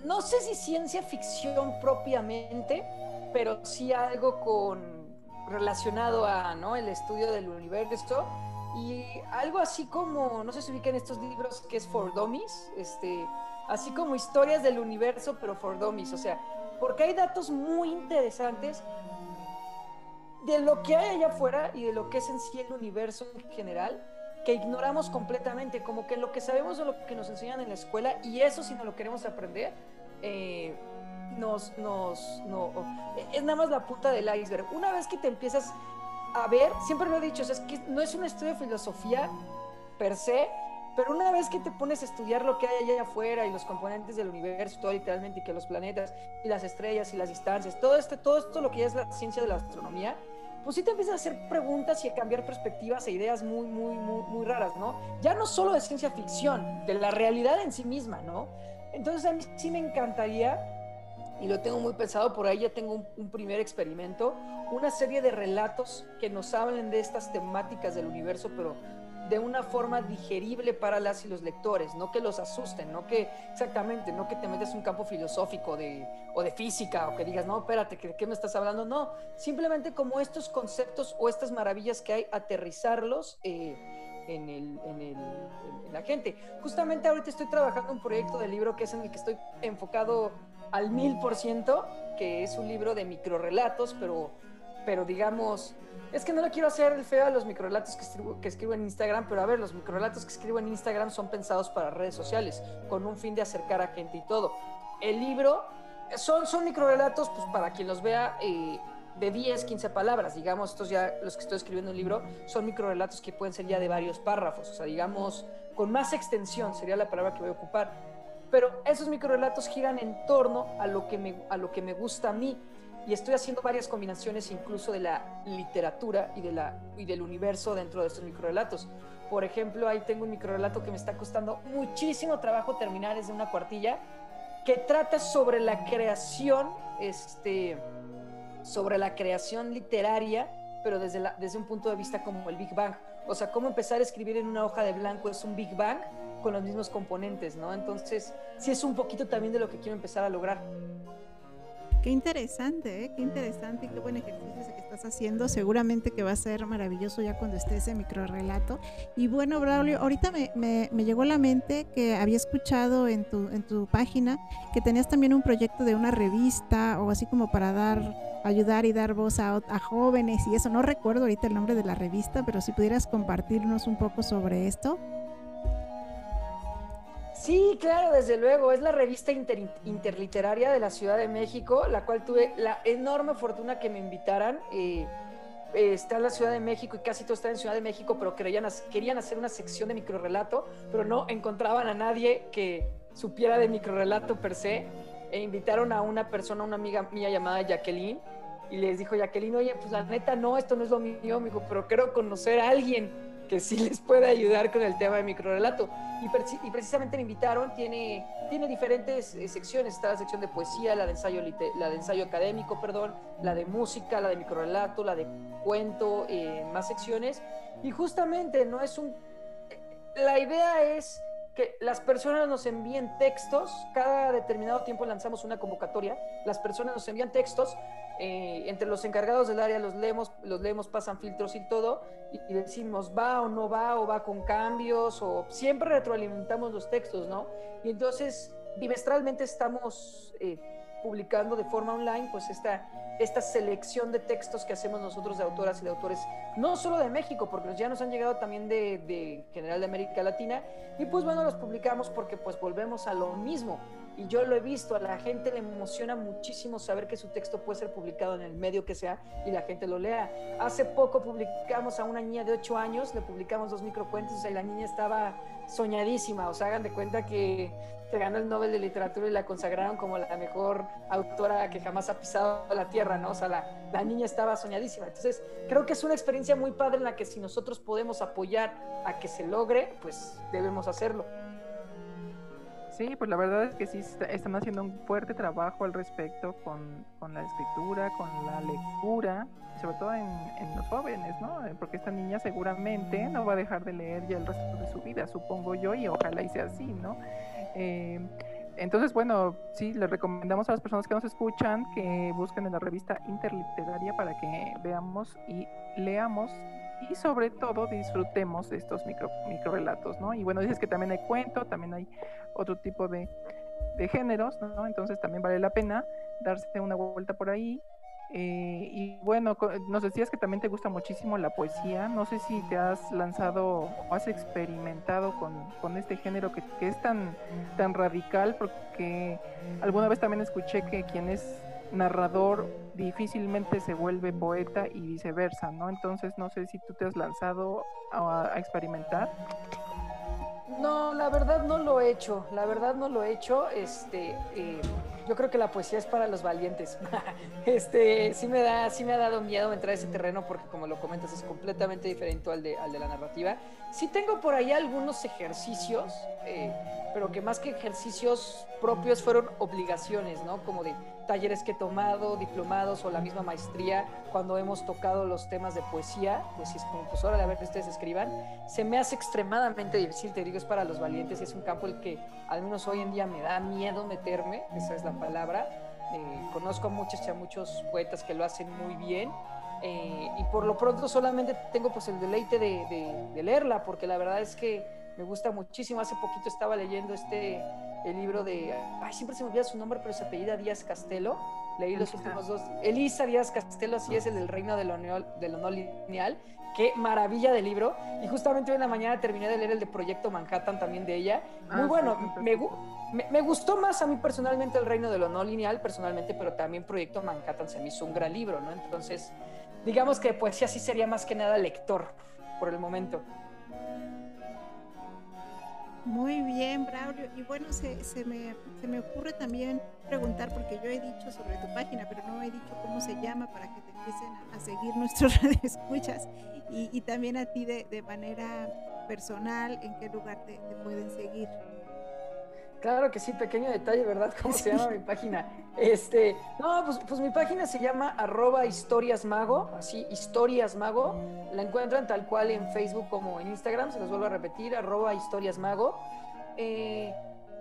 No sé si ciencia ficción propiamente, pero sí algo con relacionado a ¿no? el estudio del universo y algo así como, no sé si ubican estos libros que es For Dummies, este, así como historias del universo, pero For Dummies, o sea, porque hay datos muy interesantes de lo que hay allá afuera y de lo que es en sí el universo en general, que ignoramos completamente, como que lo que sabemos de lo que nos enseñan en la escuela, y eso si no lo queremos aprender, eh, nos, nos, no, es nada más la punta del iceberg. Una vez que te empiezas a ver, siempre lo he dicho, es que no es un estudio de filosofía per se, pero una vez que te pones a estudiar lo que hay allá afuera y los componentes del universo, todo literalmente, y que los planetas y las estrellas y las distancias, todo, este, todo esto lo que ya es la ciencia de la astronomía, pues sí te empiezas a hacer preguntas y a cambiar perspectivas e ideas muy, muy, muy, muy raras, ¿no? Ya no solo de ciencia ficción, de la realidad en sí misma, ¿no? Entonces a mí sí me encantaría y lo tengo muy pensado, por ahí ya tengo un, primer experimento, una serie de relatos que nos hablen de estas temáticas del universo, pero de una forma digerible para las y los lectores, no que los asusten, no que exactamente, no que te metes en un campo filosófico de, o de física o que digas, no, espérate, ¿de qué me estás hablando? No, simplemente como estos conceptos o estas maravillas que hay, aterrizarlos. Eh, en, el, en, el, en, la gente. Justamente ahorita estoy trabajando un proyecto de libro que es en el que estoy enfocado al mil por ciento, que es un libro de microrelatos, pero, pero digamos, es que no le quiero hacer el feo a los microrelatos que escribo, en Instagram, pero a ver, los microrelatos que escribo en Instagram son pensados para redes sociales, con un fin de acercar a gente y todo. El libro son, son microrelatos, pues para quien los vea, eh, de 10, 15 palabras, digamos, estos ya, los que estoy escribiendo en el libro, son microrelatos que pueden ser ya de varios párrafos, o sea, digamos, con más extensión sería la palabra que voy a ocupar. Pero esos microrelatos giran en torno a lo que a lo que me gusta a mí y estoy haciendo varias combinaciones incluso de la literatura y, de la, y del universo dentro de estos microrelatos. Por ejemplo, ahí tengo un microrelato que me está costando muchísimo trabajo terminar, es de una cuartilla, que trata sobre la creación, este, sobre la creación literaria, pero desde, la, desde un punto de vista como el Big Bang. O sea, cómo empezar a escribir en una hoja de blanco es un Big Bang, con los mismos componentes, ¿no? Entonces, sí es un poquito también de lo que quiero empezar a lograr. Qué interesante, ¿eh? qué interesante y qué buen ejercicio ese que estás haciendo. Seguramente que va a ser maravilloso ya cuando esté ese micro relato. Y bueno, Braulio, ahorita me, me, me, llegó a la mente que había escuchado en tu, en tu página que tenías también un proyecto de una revista o así como para dar, ayudar y dar voz a, a jóvenes y eso. No recuerdo ahorita el nombre de la revista, pero si pudieras compartirnos un poco sobre esto. Sí, claro, desde luego. Es la revista interliteraria de la Ciudad de México, la cual tuve la enorme fortuna que me invitaran. Eh, eh, está en la Ciudad de México y casi todo está en Ciudad de México, pero querían, querían hacer una sección de microrelato, pero no encontraban a nadie que supiera de microrelato per se. E invitaron a una persona, una amiga mía llamada Jacqueline, y les dijo Jacqueline, oye, pues la neta no, esto no es lo mío, me dijo, pero quiero conocer a alguien que sí les puede ayudar con el tema de microrelato. Y, y precisamente me invitaron, tiene, tiene diferentes eh, secciones, está la sección de poesía, la de, ensayo la de ensayo académico, perdón, la de música, la de microrelato, la de cuento, eh, más secciones. Y justamente no es un... La idea es que las personas nos envíen textos, cada determinado tiempo lanzamos una convocatoria, las personas nos envían textos eh, entre los encargados del área los leemos, los leemos, pasan filtros y todo, y, decimos va o no va, o va con cambios, o siempre retroalimentamos los textos, ¿no? Y entonces bimestralmente estamos eh, publicando de forma online, pues esta, esta selección de textos que hacemos nosotros de autoras y de autores, no solo de México, porque ya nos han llegado también de, general de América Latina, y pues bueno, los publicamos porque pues volvemos a lo mismo y yo lo he visto, a la gente le emociona muchísimo saber que su texto puede ser publicado en el medio que sea y la gente lo lea. Hace poco publicamos a una niña de 8 años, le publicamos dos microcuentos y la niña estaba soñadísima, o sea, hagan de cuenta que se ganó el Nobel de Literatura y la consagraron como la mejor autora que jamás ha pisado la tierra, ¿no? O sea, la, la, niña estaba soñadísima. Entonces, creo que es una experiencia muy padre en la que si nosotros podemos apoyar a que se logre, pues debemos hacerlo. Sí, pues la verdad es que sí están haciendo un fuerte trabajo al respecto con, con la escritura, con la lectura, sobre todo en, los jóvenes, ¿no? Porque esta niña seguramente no va a dejar de leer ya el resto de su vida, supongo yo, y ojalá y sea así, ¿no? Eh, entonces, bueno, sí, les recomendamos a las personas que nos escuchan que busquen en la revista Interliteraria para que veamos y leamos y sobre todo disfrutemos de estos micro, micro relatos, ¿no? Y bueno, dices que también hay cuento, también hay otro tipo de, de géneros, ¿no? Entonces también vale la pena darse una vuelta por ahí eh, y bueno, nos decías que también te gusta muchísimo la poesía. No sé si te has lanzado o has experimentado con, con este género que, que, es tan, tan radical, porque alguna vez también escuché que quien es narrador difícilmente se vuelve poeta y viceversa, ¿no? Entonces no sé si tú te has lanzado a, experimentar. No, la verdad no lo he hecho, la verdad no lo he hecho, este, eh, yo creo que la poesía es para los valientes. este, sí me da, sí me ha dado miedo entrar a ese terreno porque como lo comentas es completamente diferente al de, al de la narrativa. Sí tengo por ahí algunos ejercicios, eh, pero que más que ejercicios propios fueron obligaciones, ¿no? Como de talleres que he tomado, diplomados o la misma maestría, cuando hemos tocado los temas de poesía, pues es como, pues ahora a ver que ustedes escriban, se me hace extremadamente difícil, te digo, es para los valientes, es un campo el que al menos hoy en día me da miedo meterme, esa es la palabra. Eh, conozco a muchos, a muchos poetas que lo hacen muy bien, eh, y por lo pronto solamente tengo pues el deleite de, de, de leerla, porque la verdad es que me gusta muchísimo. Hace poquito estaba leyendo este el libro de, ay, siempre se me olvida su nombre, pero se apellida Díaz Castelo. Leí los últimos dos. Elisa Díaz Castelo, así es el del reino de lo, de lo no lineal. Qué maravilla de libro. Y justamente hoy en la mañana terminé de leer el de Proyecto Manhattan también de ella. Muy bueno. Me, me, me, gustó más a mí personalmente el reino de lo no lineal, personalmente, pero también Proyecto Manhattan se me hizo un gran libro, ¿no? Entonces, digamos que pues sí, así sería más que nada lector por el momento. Muy bien, Braulio. Y bueno, se, se, me, se, me, ocurre también preguntar, porque yo he dicho sobre tu página, pero no he dicho cómo se llama para que te empiecen a, a seguir nuestros radioescuchas y, y también a ti de, de, manera personal, en qué lugar te, te, pueden seguir. Claro que sí, pequeño detalle, ¿verdad? ¿Cómo sí. se llama mi página? Este, no, pues, pues mi página se llama arroba historiasmago, así, historiasmago. La encuentran tal cual en Facebook como en Instagram, se los vuelvo a repetir, arroba historiasmago. Eh,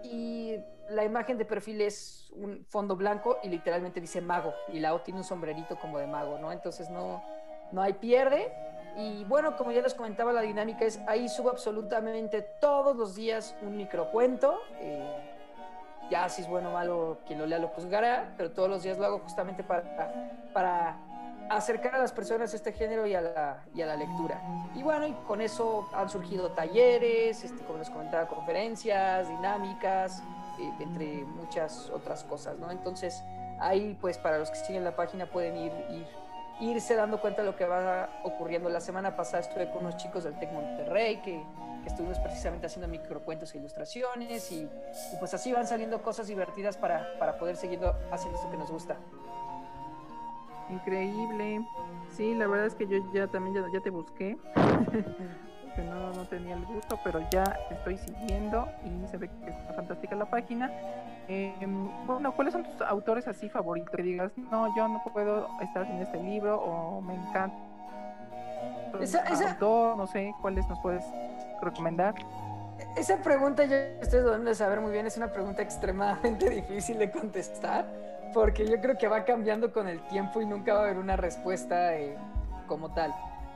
y la imagen de perfil es un fondo blanco y literalmente dice mago. Y la O tiene un sombrerito como de mago, ¿no? Entonces no, no hay pierde. Y bueno, como ya les comentaba, la dinámica es ahí subo absolutamente todos los días un microcuento. Eh, ya si es bueno o malo, quien lo lea lo juzgará, pero todos los días lo hago justamente para, para acercar a las personas a este género y a la, y a la lectura. Y bueno, y con eso han surgido talleres, este, como les comentaba, conferencias, dinámicas, eh, entre muchas otras cosas, ¿no? Entonces, ahí pues para los que siguen la página pueden ir, ir irse dando cuenta de lo que va ocurriendo. La semana pasada estuve con unos chicos del Tec Monterrey que, que estuvimos precisamente haciendo microcuentos e ilustraciones y, y, pues así van saliendo cosas divertidas para, para poder seguir haciendo esto que nos gusta. Increíble. Sí, la verdad es que yo ya también ya, ya te busqué. que no, no tenía el gusto, pero ya estoy siguiendo y se ve que está fantástica la página. Eh, bueno, ¿cuáles son tus autores así favoritos? Que digas, no, yo no puedo estar sin este libro o me encanta. Esa, esa... Autor, no sé, ¿cuáles nos puedes recomendar? Esa pregunta, yo ustedes deben de saber muy bien, es una pregunta extremadamente difícil de contestar, porque yo creo que va cambiando con el tiempo y nunca va a haber una respuesta eh, como tal.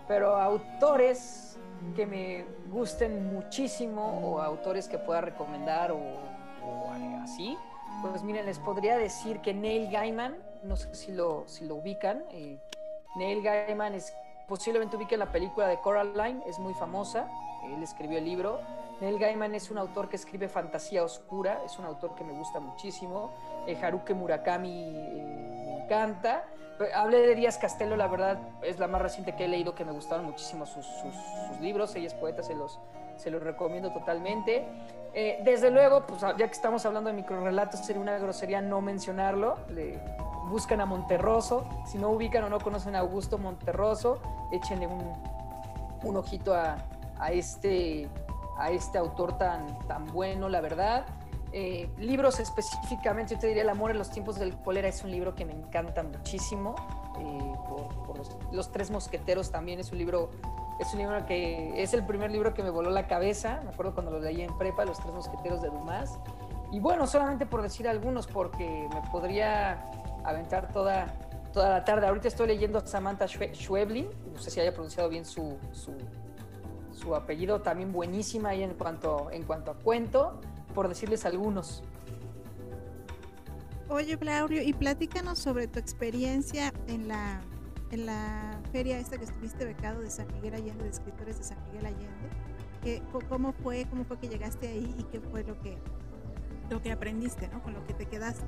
Pero autores que me gusten muchísimo o autores que pueda recomendar o, así, pues miren, les podría decir que Neil Gaiman, no sé si lo, si lo ubican, eh, Neil Gaiman es, posiblemente ubiquen la película de Coraline, es muy famosa, él escribió el libro. Neil Gaiman es un autor que escribe fantasía oscura, es un autor que me gusta muchísimo. Eh, Haruki Murakami eh, me encanta. Hablé de Díaz Castelo, la verdad es la más reciente que he leído que me gustaron muchísimo sus, libros. Ella es poeta, se los, se los recomiendo totalmente. Eh, desde luego, pues ya que estamos hablando de microrelatos, sería una grosería no mencionarlo. Buscan a Monterroso. Si no ubican o no conocen a Augusto Monterroso, échenle un, un ojito a, a, este, a este autor tan, tan bueno, la verdad. Eh, libros específicamente, yo te diría El amor en los tiempos del cólera es un libro que me encanta muchísimo. Eh, por, los, Tres Mosqueteros también es un libro, es un libro que es el primer libro que me voló la cabeza. Me acuerdo cuando lo leí en prepa, Los Tres Mosqueteros de Dumas. Y bueno, solamente por decir algunos, porque me podría aventar toda, toda la tarde. Ahorita estoy leyendo a Samantha Schweblin, no sé si haya pronunciado bien su, su, su apellido, también buenísima ahí en cuanto, en cuanto a cuento por decirles algunos. Oye, Claudio, y platícanos sobre tu experiencia en la, en la feria esta que estuviste becado de San Miguel Allende, de escritores de San Miguel Allende. ¿Qué, ¿Cómo fue? ¿Cómo fue que llegaste ahí y qué fue lo que, lo que aprendiste, ¿no? Con lo que te quedaste.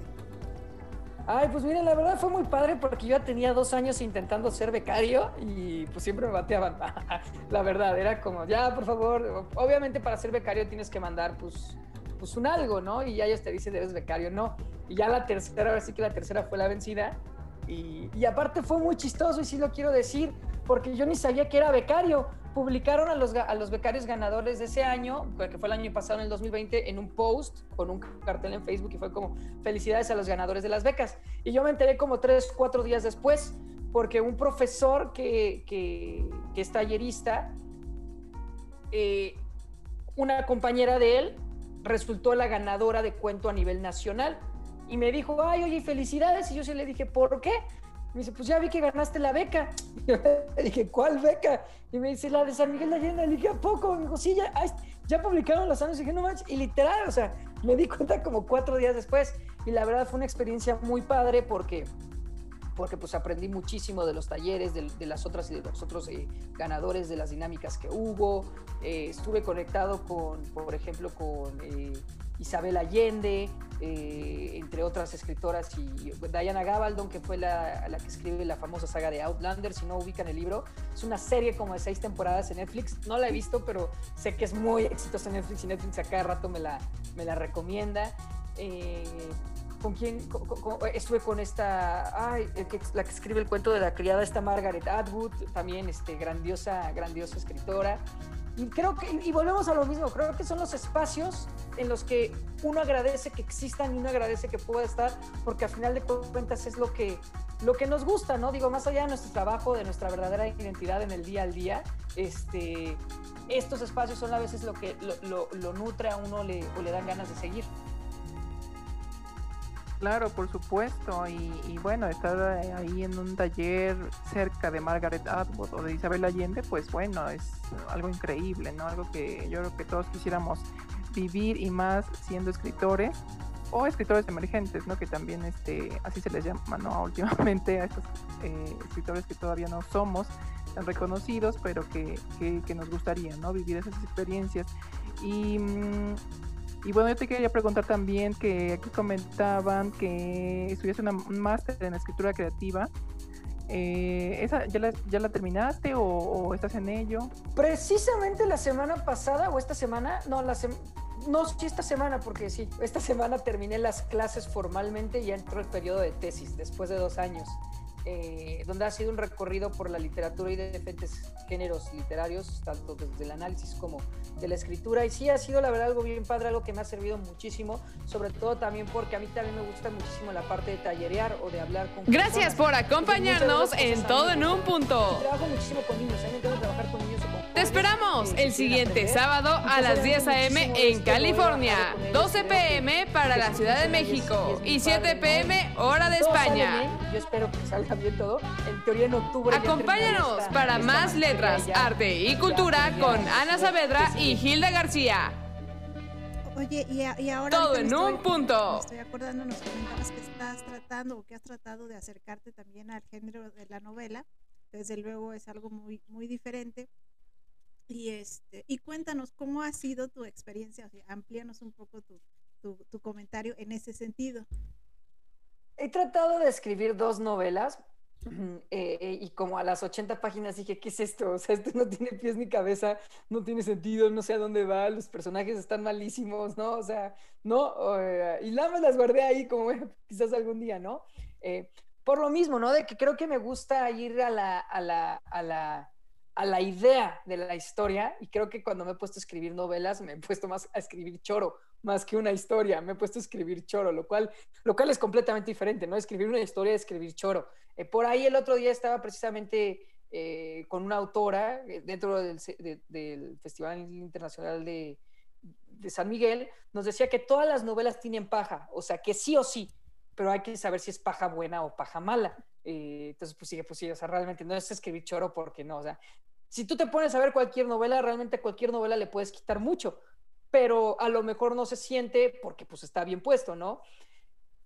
Ay, pues miren, la verdad fue muy padre porque yo ya tenía dos años intentando ser becario y pues siempre me bateaban. la verdad, era como, ya, por favor, obviamente para ser becario tienes que mandar pues pues un algo, ¿no? Y ya ellos te dicen, eres becario, no. Y ya la tercera, ahora sí que la tercera fue la vencida. Y, y, aparte fue muy chistoso, y sí lo quiero decir, porque yo ni sabía que era becario. Publicaron a los, a los becarios ganadores de ese año, que fue el año pasado, en el 2020, en un post con un cartel en Facebook y fue como, felicidades a los ganadores de las becas. Y yo me enteré como tres, cuatro días después, porque un profesor que, que, es tallerista, eh, una compañera de él resultó la ganadora de cuento a nivel nacional. Y me dijo, ay, oye, felicidades. Y yo se le dije, ¿por qué? Me dice, pues ya vi que ganaste la beca. Y dije, ¿cuál beca? Y me dice, la de San Miguel de Allende. Le dije, ¿a poco? Me dijo, sí, ya, ya publicaron los años. Y dije, no manches. Y literal, o sea, me di cuenta como cuatro días después. Y la verdad fue una experiencia muy padre porque porque pues aprendí muchísimo de los talleres, de, las otras y de los otros eh, ganadores, de las dinámicas que hubo. Eh, estuve conectado con, por ejemplo, con eh, Isabel Allende, entre otras escritoras, y Diana Gabaldon, que fue la, la, que escribe la famosa saga de Outlander, si no ubican el libro. Es una serie como de seis temporadas en Netflix. No la he visto, pero sé que es muy exitosa en Netflix y Netflix a cada rato me la, me la recomienda con quién estuve con esta, ay, la que escribe el cuento de la criada, esta Margaret Atwood, también este, grandiosa, grandiosa escritora. Creo que, y volvemos a lo mismo, creo que son los espacios en los que uno agradece que existan y uno agradece que pueda estar, porque al final de cuentas es lo que, lo que nos gusta, ¿no? Digo, más allá de nuestro trabajo, de nuestra verdadera identidad en el día al día, este, estos espacios son a veces lo que lo, lo, nutre a uno le, o le dan ganas de seguir. Claro, por supuesto. Y, bueno, estar ahí en un taller cerca de Margaret Atwood o de Isabel Allende, pues bueno, es algo increíble, ¿no? Algo que yo creo que todos quisiéramos vivir y más siendo escritores o escritores emergentes, ¿no? Que también este, así se les llama, ¿no? Últimamente a estos eh, escritores que todavía no somos tan reconocidos, pero que, que, nos gustaría, ¿no? Vivir esas experiencias. Y mm, y bueno, yo te quería preguntar también que aquí comentaban que estudiaste un máster en escritura creativa. Eh, ¿esa, ya, la, ¿Ya la terminaste o, estás en ello? Precisamente la semana pasada o esta semana, no, la no, sí esta semana, porque sí, esta semana terminé las clases formalmente y entró el periodo de tesis después de dos años. Eh, donde ha sido un recorrido por la literatura y de diferentes géneros literarios, tanto desde el análisis como de la escritura. Y sí, ha sido la verdad algo bien padre, algo que me ha servido muchísimo, sobre todo también porque a mí también me gusta muchísimo la parte de tallerear o de hablar con... Gracias por acompañarnos en Todo en un Punto. Trabajo muchísimo con niños, a mí me encanta trabajar con niños. Te esperamos el siguiente sábado a las 10 a.m. en California, 12 p.m. para la Ciudad de México y 7 p.m. hora de España. Yo espero que salga bien todo. En teoría en octubre. Acompáñanos para más letras, arte y cultura con Ana Saavedra y Hilda García. Oye, y, ahora. Todo en un punto. Me estoy acordando, nos comentabas que estás tratando o que has tratado de acercarte también al género de la novela desde luego es algo muy, muy diferente. Y, este, y cuéntanos cómo ha sido tu experiencia, o amplíanos un poco tu, tu, tu comentario en ese sentido. He tratado de escribir dos novelas eh, eh, y como a las 80 páginas dije, ¿qué es esto? O sea, esto no tiene pies ni cabeza, no tiene sentido, no sé a dónde va, los personajes están malísimos, ¿no? O sea, no, y nada las guardé ahí como quizás algún día, ¿no? Eh, por lo mismo, ¿no? De que creo que me gusta ir a la, a la, a la, a la idea de la historia y creo que cuando me he puesto a escribir novelas me he puesto más a escribir choro más que una historia, me he puesto a escribir choro, lo cual, lo cual es completamente diferente, ¿no? Escribir una historia escribir choro. Eh, por ahí el otro día estaba precisamente eh, con una autora eh, dentro del, del Festival Internacional de, de, San Miguel, nos decía que todas las novelas tienen paja, o sea, que sí o sí, pero hay que saber si es paja buena o paja mala. Entonces, pues sigue, pues sí, o sea, realmente no es escribir choro porque no, o sea, si tú te pones a ver cualquier novela, realmente a cualquier novela le puedes quitar mucho pero a lo mejor no se siente porque pues está bien puesto, ¿no?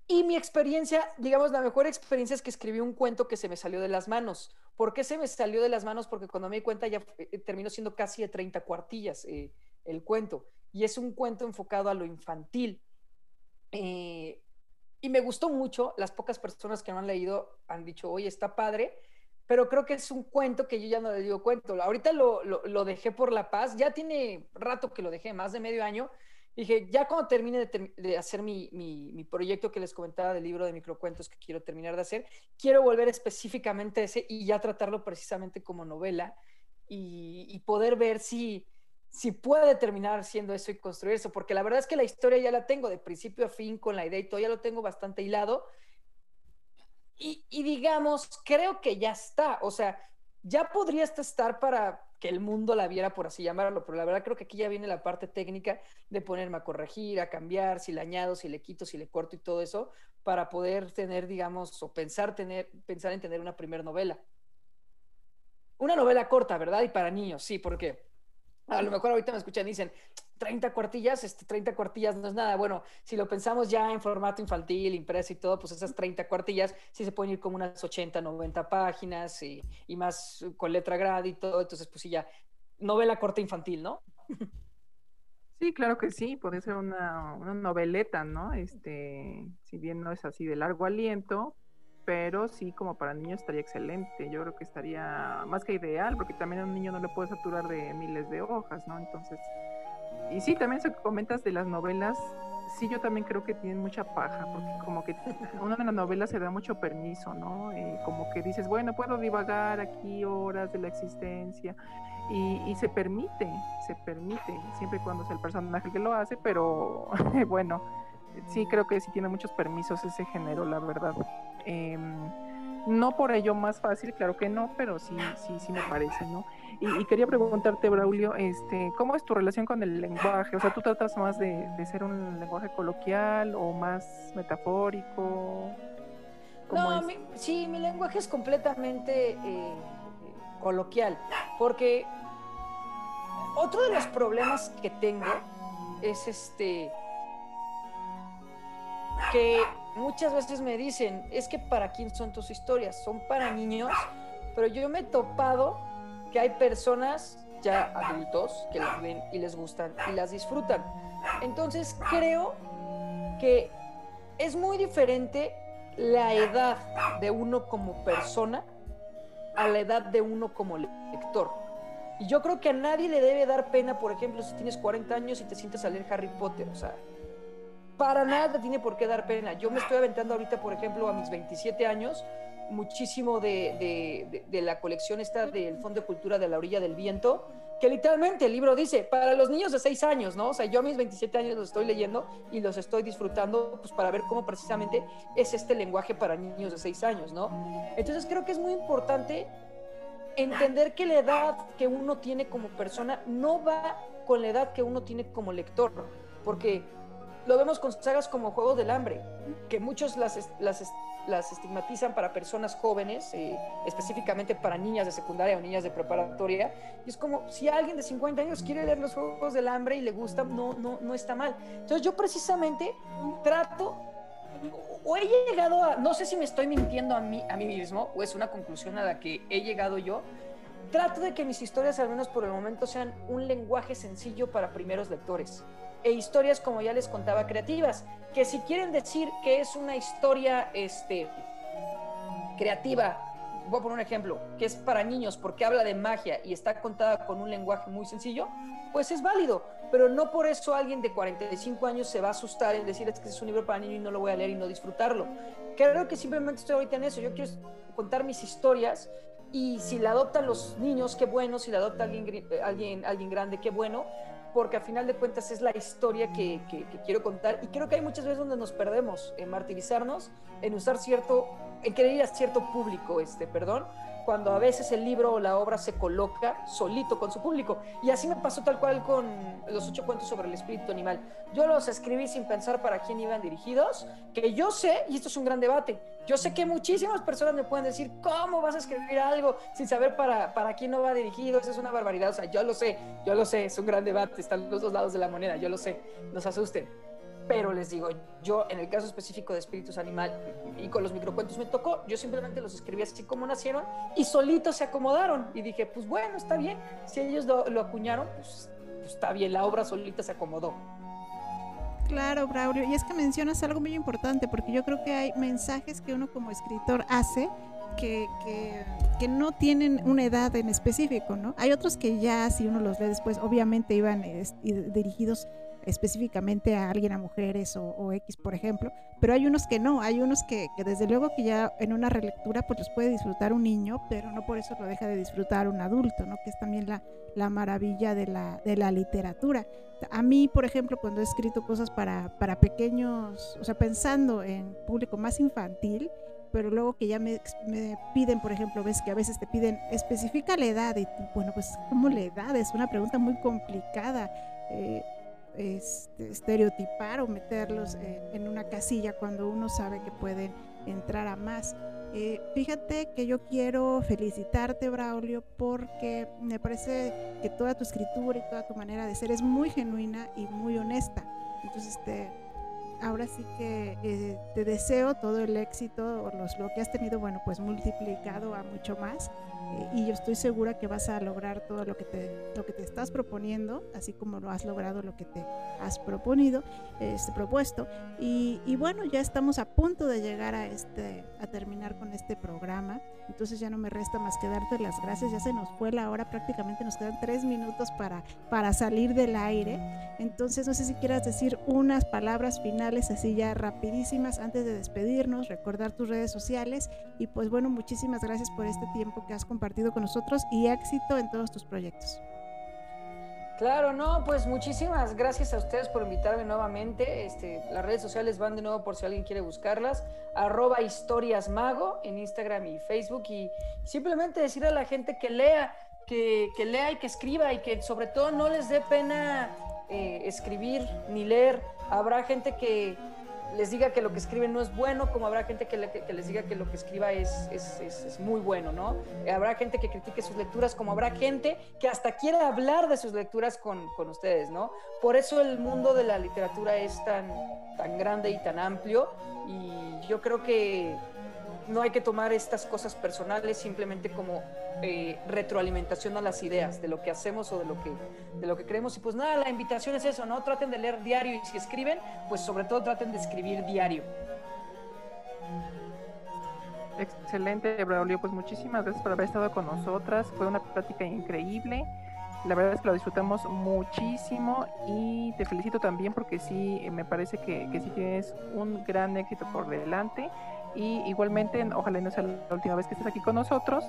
Y mi experiencia, digamos, la mejor experiencia es que escribí un cuento que se me salió de las manos. ¿Por qué se me salió de las manos? Porque cuando me di cuenta ya eh, terminó siendo casi de 30 cuartillas eh, el cuento. Y es un cuento enfocado a lo infantil. Eh, y me gustó mucho. Las pocas personas que no han leído han dicho, oye, está padre pero creo que es un cuento que yo ya no le digo cuento. Ahorita lo, lo, dejé por la paz, ya tiene rato que lo dejé, más de medio año. Dije, ya cuando termine de, hacer mi, mi, proyecto que les comentaba del libro de microcuentos que quiero terminar de hacer, quiero volver específicamente a ese y ya tratarlo precisamente como novela y, y poder ver si, si puede terminar siendo eso y construir eso, porque la verdad es que la historia ya la tengo de principio a fin con la idea y todo, ya lo tengo bastante hilado y, digamos, creo que ya está, o sea, ya podría estar para que el mundo la viera, por así llamarlo, pero la verdad creo que aquí ya viene la parte técnica de ponerme a corregir, a cambiar, si le añado, si le quito, si le corto y todo eso, para poder tener, digamos, o pensar, tener, pensar en tener una primera novela. Una novela corta, ¿verdad? Y para niños, sí, porque a lo mejor ahorita me escuchan y dicen, 30 cuartillas, este, 30 cuartillas no es nada. Bueno, si lo pensamos ya en formato infantil, impreso y todo, pues esas 30 cuartillas sí se pueden ir como unas 80, 90 páginas y, y más con letra grande y todo. Entonces, pues sí, ya, novela corta infantil, ¿no? Sí, claro que sí, puede ser una, una noveleta, ¿no? Este, si bien no es así de largo aliento, pero sí como para niños estaría excelente. Yo creo que estaría más que ideal, porque también a un niño no le puede saturar de miles de hojas, ¿no? Entonces, y sí, también se comentas de las novelas, sí, yo también creo que tienen mucha paja, porque como que una de las novelas se da mucho permiso, ¿no? Eh, como que dices, bueno, puedo divagar aquí horas de la existencia, y, y, se permite, se permite, siempre y cuando es el personaje que lo hace, pero bueno, sí creo que sí tiene muchos permisos ese género, la verdad. Em, no por ello más fácil, claro que no, pero sí, sí, sí me parece, ¿no? Y, quería preguntarte, Braulio, este, ¿cómo es tu relación con el lenguaje? O sea, ¿tú tratas más de, ser un lenguaje coloquial o más metafórico? No, sí, mi lenguaje es completamente eh, coloquial, porque otro de los problemas que tengo es este que muchas veces me dicen, es que para quién son tus historias, son para niños, pero yo me he topado que hay personas ya adultos que las ven y les gustan y las disfrutan. Entonces creo que es muy diferente la edad de uno como persona a la edad de uno como lector. Y yo creo que a nadie le debe dar pena, por ejemplo, si tienes 40 años y te sientes a leer Harry Potter. O sea, para nada tiene por qué dar pena. Yo me estoy aventando ahorita, por ejemplo, a mis 27 años, muchísimo de, la colección esta del Fondo de Cultura de la Orilla del Viento, que literalmente el libro dice, para los niños de 6 años, ¿no? O sea, yo a mis 27 años los estoy leyendo y los estoy disfrutando, pues para ver cómo precisamente es este lenguaje para niños de 6 años, ¿no? Entonces creo que es muy importante entender que la edad que uno tiene como persona no va con la edad que uno tiene como lector, porque lo vemos con sagas como Juego del Hambre, que muchos las, las las estigmatizan para personas jóvenes, eh, específicamente para niñas de secundaria o niñas de preparatoria. Y es como si alguien de 50 años quiere leer los Juegos del Hambre y le gusta, no, no, no está mal. Entonces yo precisamente trato, o, he llegado a, no sé si me estoy mintiendo a mí, a mí mismo o es una conclusión a la que he llegado yo, trato de que mis historias, al menos por el momento, sean un lenguaje sencillo para primeros lectores. E historias, como ya les contaba, creativas, que si quieren decir que es una historia este, creativa, voy a poner un ejemplo, que es para niños porque habla de magia y está contada con un lenguaje muy sencillo, pues es válido, pero no por eso alguien de 45 años se va a asustar en decir es que es un libro para niños y no lo voy a leer y no disfrutarlo. Creo que simplemente estoy ahorita en eso, yo quiero contar mis historias y si la adoptan los niños, qué bueno, si la adopta alguien, eh, alguien, alguien grande, qué bueno, porque a final de cuentas es la historia que, que, quiero contar. Y creo que hay muchas veces donde nos perdemos en martirizarnos, en usar cierto, en querer ir a cierto público, este, perdón, cuando a veces el libro o la obra se coloca solito con su público. Y así me pasó tal cual con los ocho cuentos sobre el espíritu animal. Yo los escribí sin pensar para quién iban dirigidos, que yo sé, y esto es un gran debate, yo sé que muchísimas personas me pueden decir, ¿cómo vas a escribir algo sin saber para, para quién no va dirigido? Eso es una barbaridad. O sea, yo lo sé, yo lo sé, es un gran debate, están los dos lados de la moneda, yo lo sé, no se asusten pero les digo, yo en el caso específico de espíritus animal y con los microcuentos me tocó, yo simplemente los escribí así como nacieron y solitos se acomodaron. Y dije, pues bueno, está bien, si ellos lo, acuñaron, pues, pues, está bien, la obra solita se acomodó. Claro, Braulio, y es que mencionas algo muy importante, porque yo creo que hay mensajes que uno como escritor hace que, que, que, no tienen una edad en específico, ¿no? Hay otros que ya, si uno los lee después, obviamente iban dirigidos específicamente a alguien, a mujeres o, X, por ejemplo, pero hay unos que no, hay unos que, desde luego que ya en una relectura pues los puede disfrutar un niño, pero no por eso lo deja de disfrutar un adulto, ¿no? Que es también la, la maravilla de la, de la literatura. A mí, por ejemplo, cuando he escrito cosas para, para pequeños, o sea, pensando en público más infantil, pero luego que ya me, me, piden, por ejemplo, ves que a veces te piden, especifica la edad, y bueno, pues, ¿cómo la edad? Es una pregunta muy complicada. Eh, este, estereotipar o meterlos en, una casilla cuando uno sabe que pueden entrar a más. Eh, fíjate que yo quiero felicitarte, Braulio, porque me parece que toda tu escritura y toda tu manera de ser es muy genuina y muy honesta. Entonces, este, ahora sí que eh, te deseo todo el éxito, o los, lo que has tenido, bueno, pues multiplicado a mucho más. Y yo estoy segura que vas a lograr todo lo que te, lo que te estás proponiendo, así como lo has logrado lo que te has proponido, este, propuesto. Y, y, bueno, ya estamos a punto de llegar a, este, a terminar con este programa, entonces ya no me resta más que darte las gracias, ya se nos fue la hora, prácticamente nos quedan tres minutos para, para salir del aire, entonces no sé si quieras decir unas palabras finales así ya rapidísimas antes de despedirnos, recordar tus redes sociales. Y pues bueno, muchísimas gracias por este tiempo que has compartido con nosotros y éxito en todos tus proyectos. Claro, no, pues muchísimas gracias a ustedes por invitarme nuevamente. Este, las redes sociales van de nuevo por si alguien quiere buscarlas. Arroba historias mago en Instagram y Facebook. Y simplemente decirle a la gente que lea, que, que lea y que escriba y que sobre todo no les dé pena eh, escribir ni leer. Habrá gente que, les diga que lo que escriben no es bueno, como habrá gente que, les diga que lo que escriba es, es, muy bueno, ¿no? Habrá gente que critique sus lecturas, como habrá gente que hasta quiera hablar de sus lecturas con, con ustedes, ¿no? Por eso el mundo de la literatura es tan, tan grande y tan amplio y yo creo que no hay que tomar estas cosas personales simplemente como eh, retroalimentación a las ideas de lo que hacemos o de lo que, de lo que creemos. Y pues nada, la invitación es eso, ¿no? Traten de leer diario y si escriben, pues sobre todo traten de escribir diario. Excelente, Braulio. Pues muchísimas gracias por haber estado con nosotras. Fue una plática increíble. La verdad es que lo disfrutamos muchísimo y te felicito también porque sí, me parece que, que sí tienes un gran éxito por delante y igualmente, ojalá no sea la última vez que estés aquí con nosotros.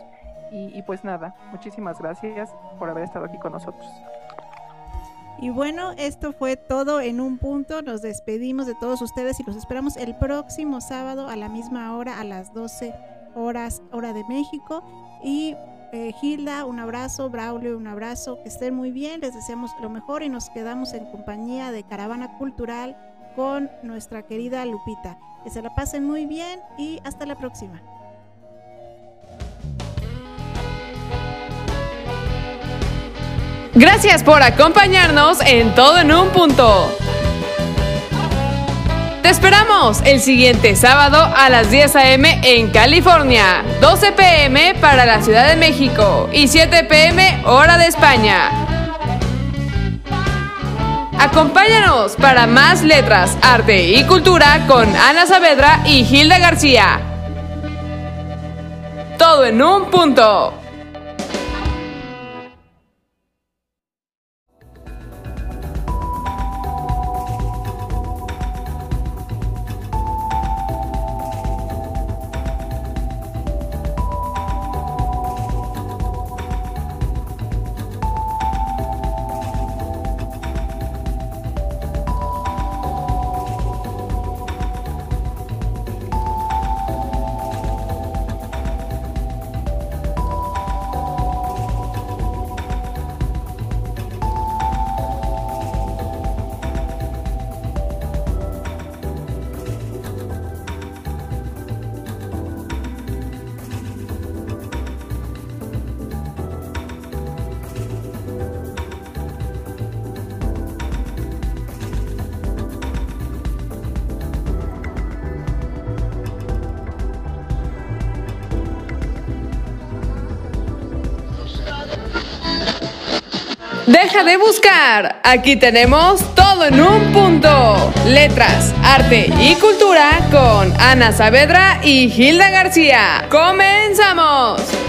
Y, pues nada, muchísimas gracias por haber estado aquí con nosotros. Y bueno, esto fue todo en un punto. Nos despedimos de todos ustedes y los esperamos el próximo sábado a la misma hora, a las 12 horas, hora de México. Y eh, Gilda, un abrazo, Braulio, un abrazo, que estén muy bien, les deseamos lo mejor y nos quedamos en compañía de Caravana Cultural con nuestra querida Lupita. Que se la pasen muy bien y hasta la próxima. Gracias por acompañarnos en todo en un punto. Te esperamos el siguiente sábado a las 10 a.m. en California, 12 p.m. para la Ciudad de México y 7 p.m. hora de España. Acompáñanos para más letras, arte y cultura con Ana Saavedra y Hilda García. Todo en un punto. Deja de buscar. Aquí tenemos todo en un punto. Letras, arte y cultura con Ana Saavedra y Hilda García. ¡Comenzamos!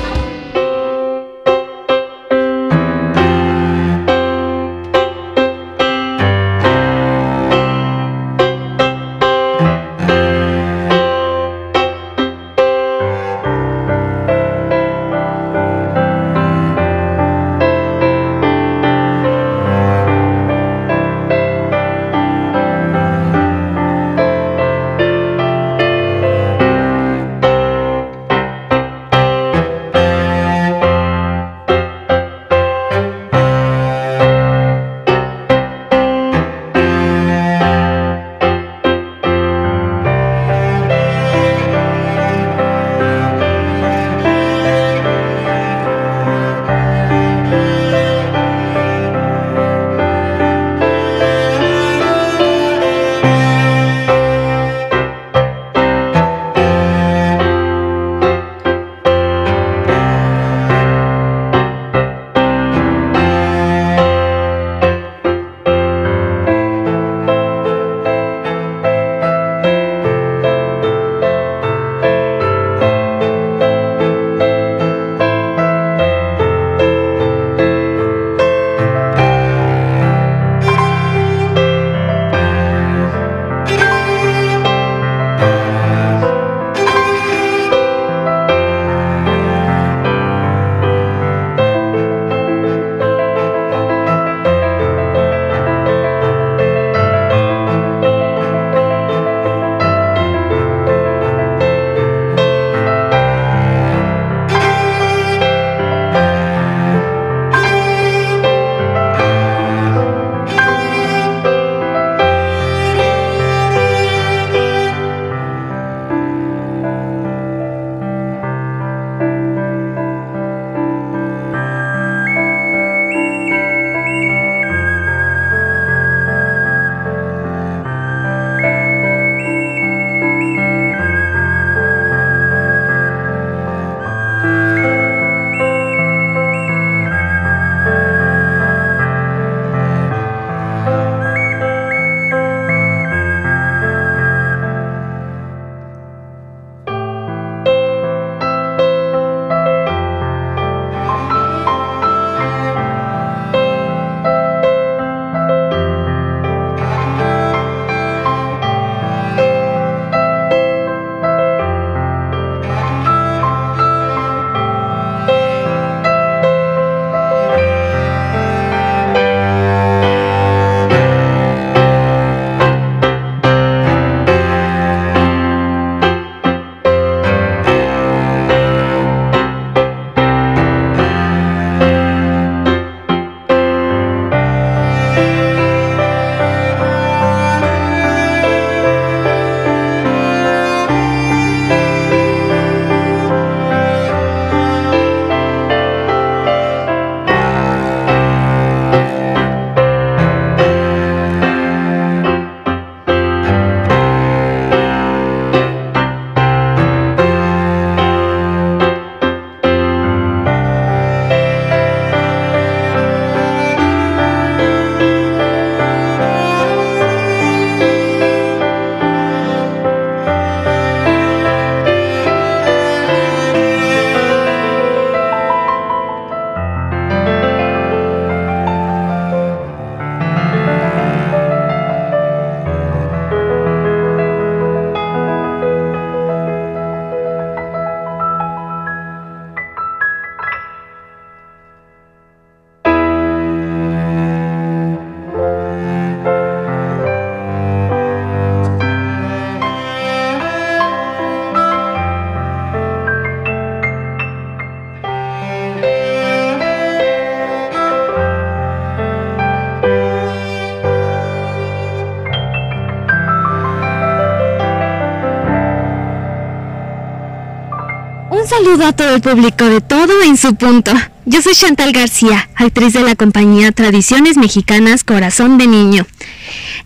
Saludo a todo el público de todo en su punto. Yo soy Chantal García, actriz de la compañía Tradiciones Mexicanas Corazón de Niño.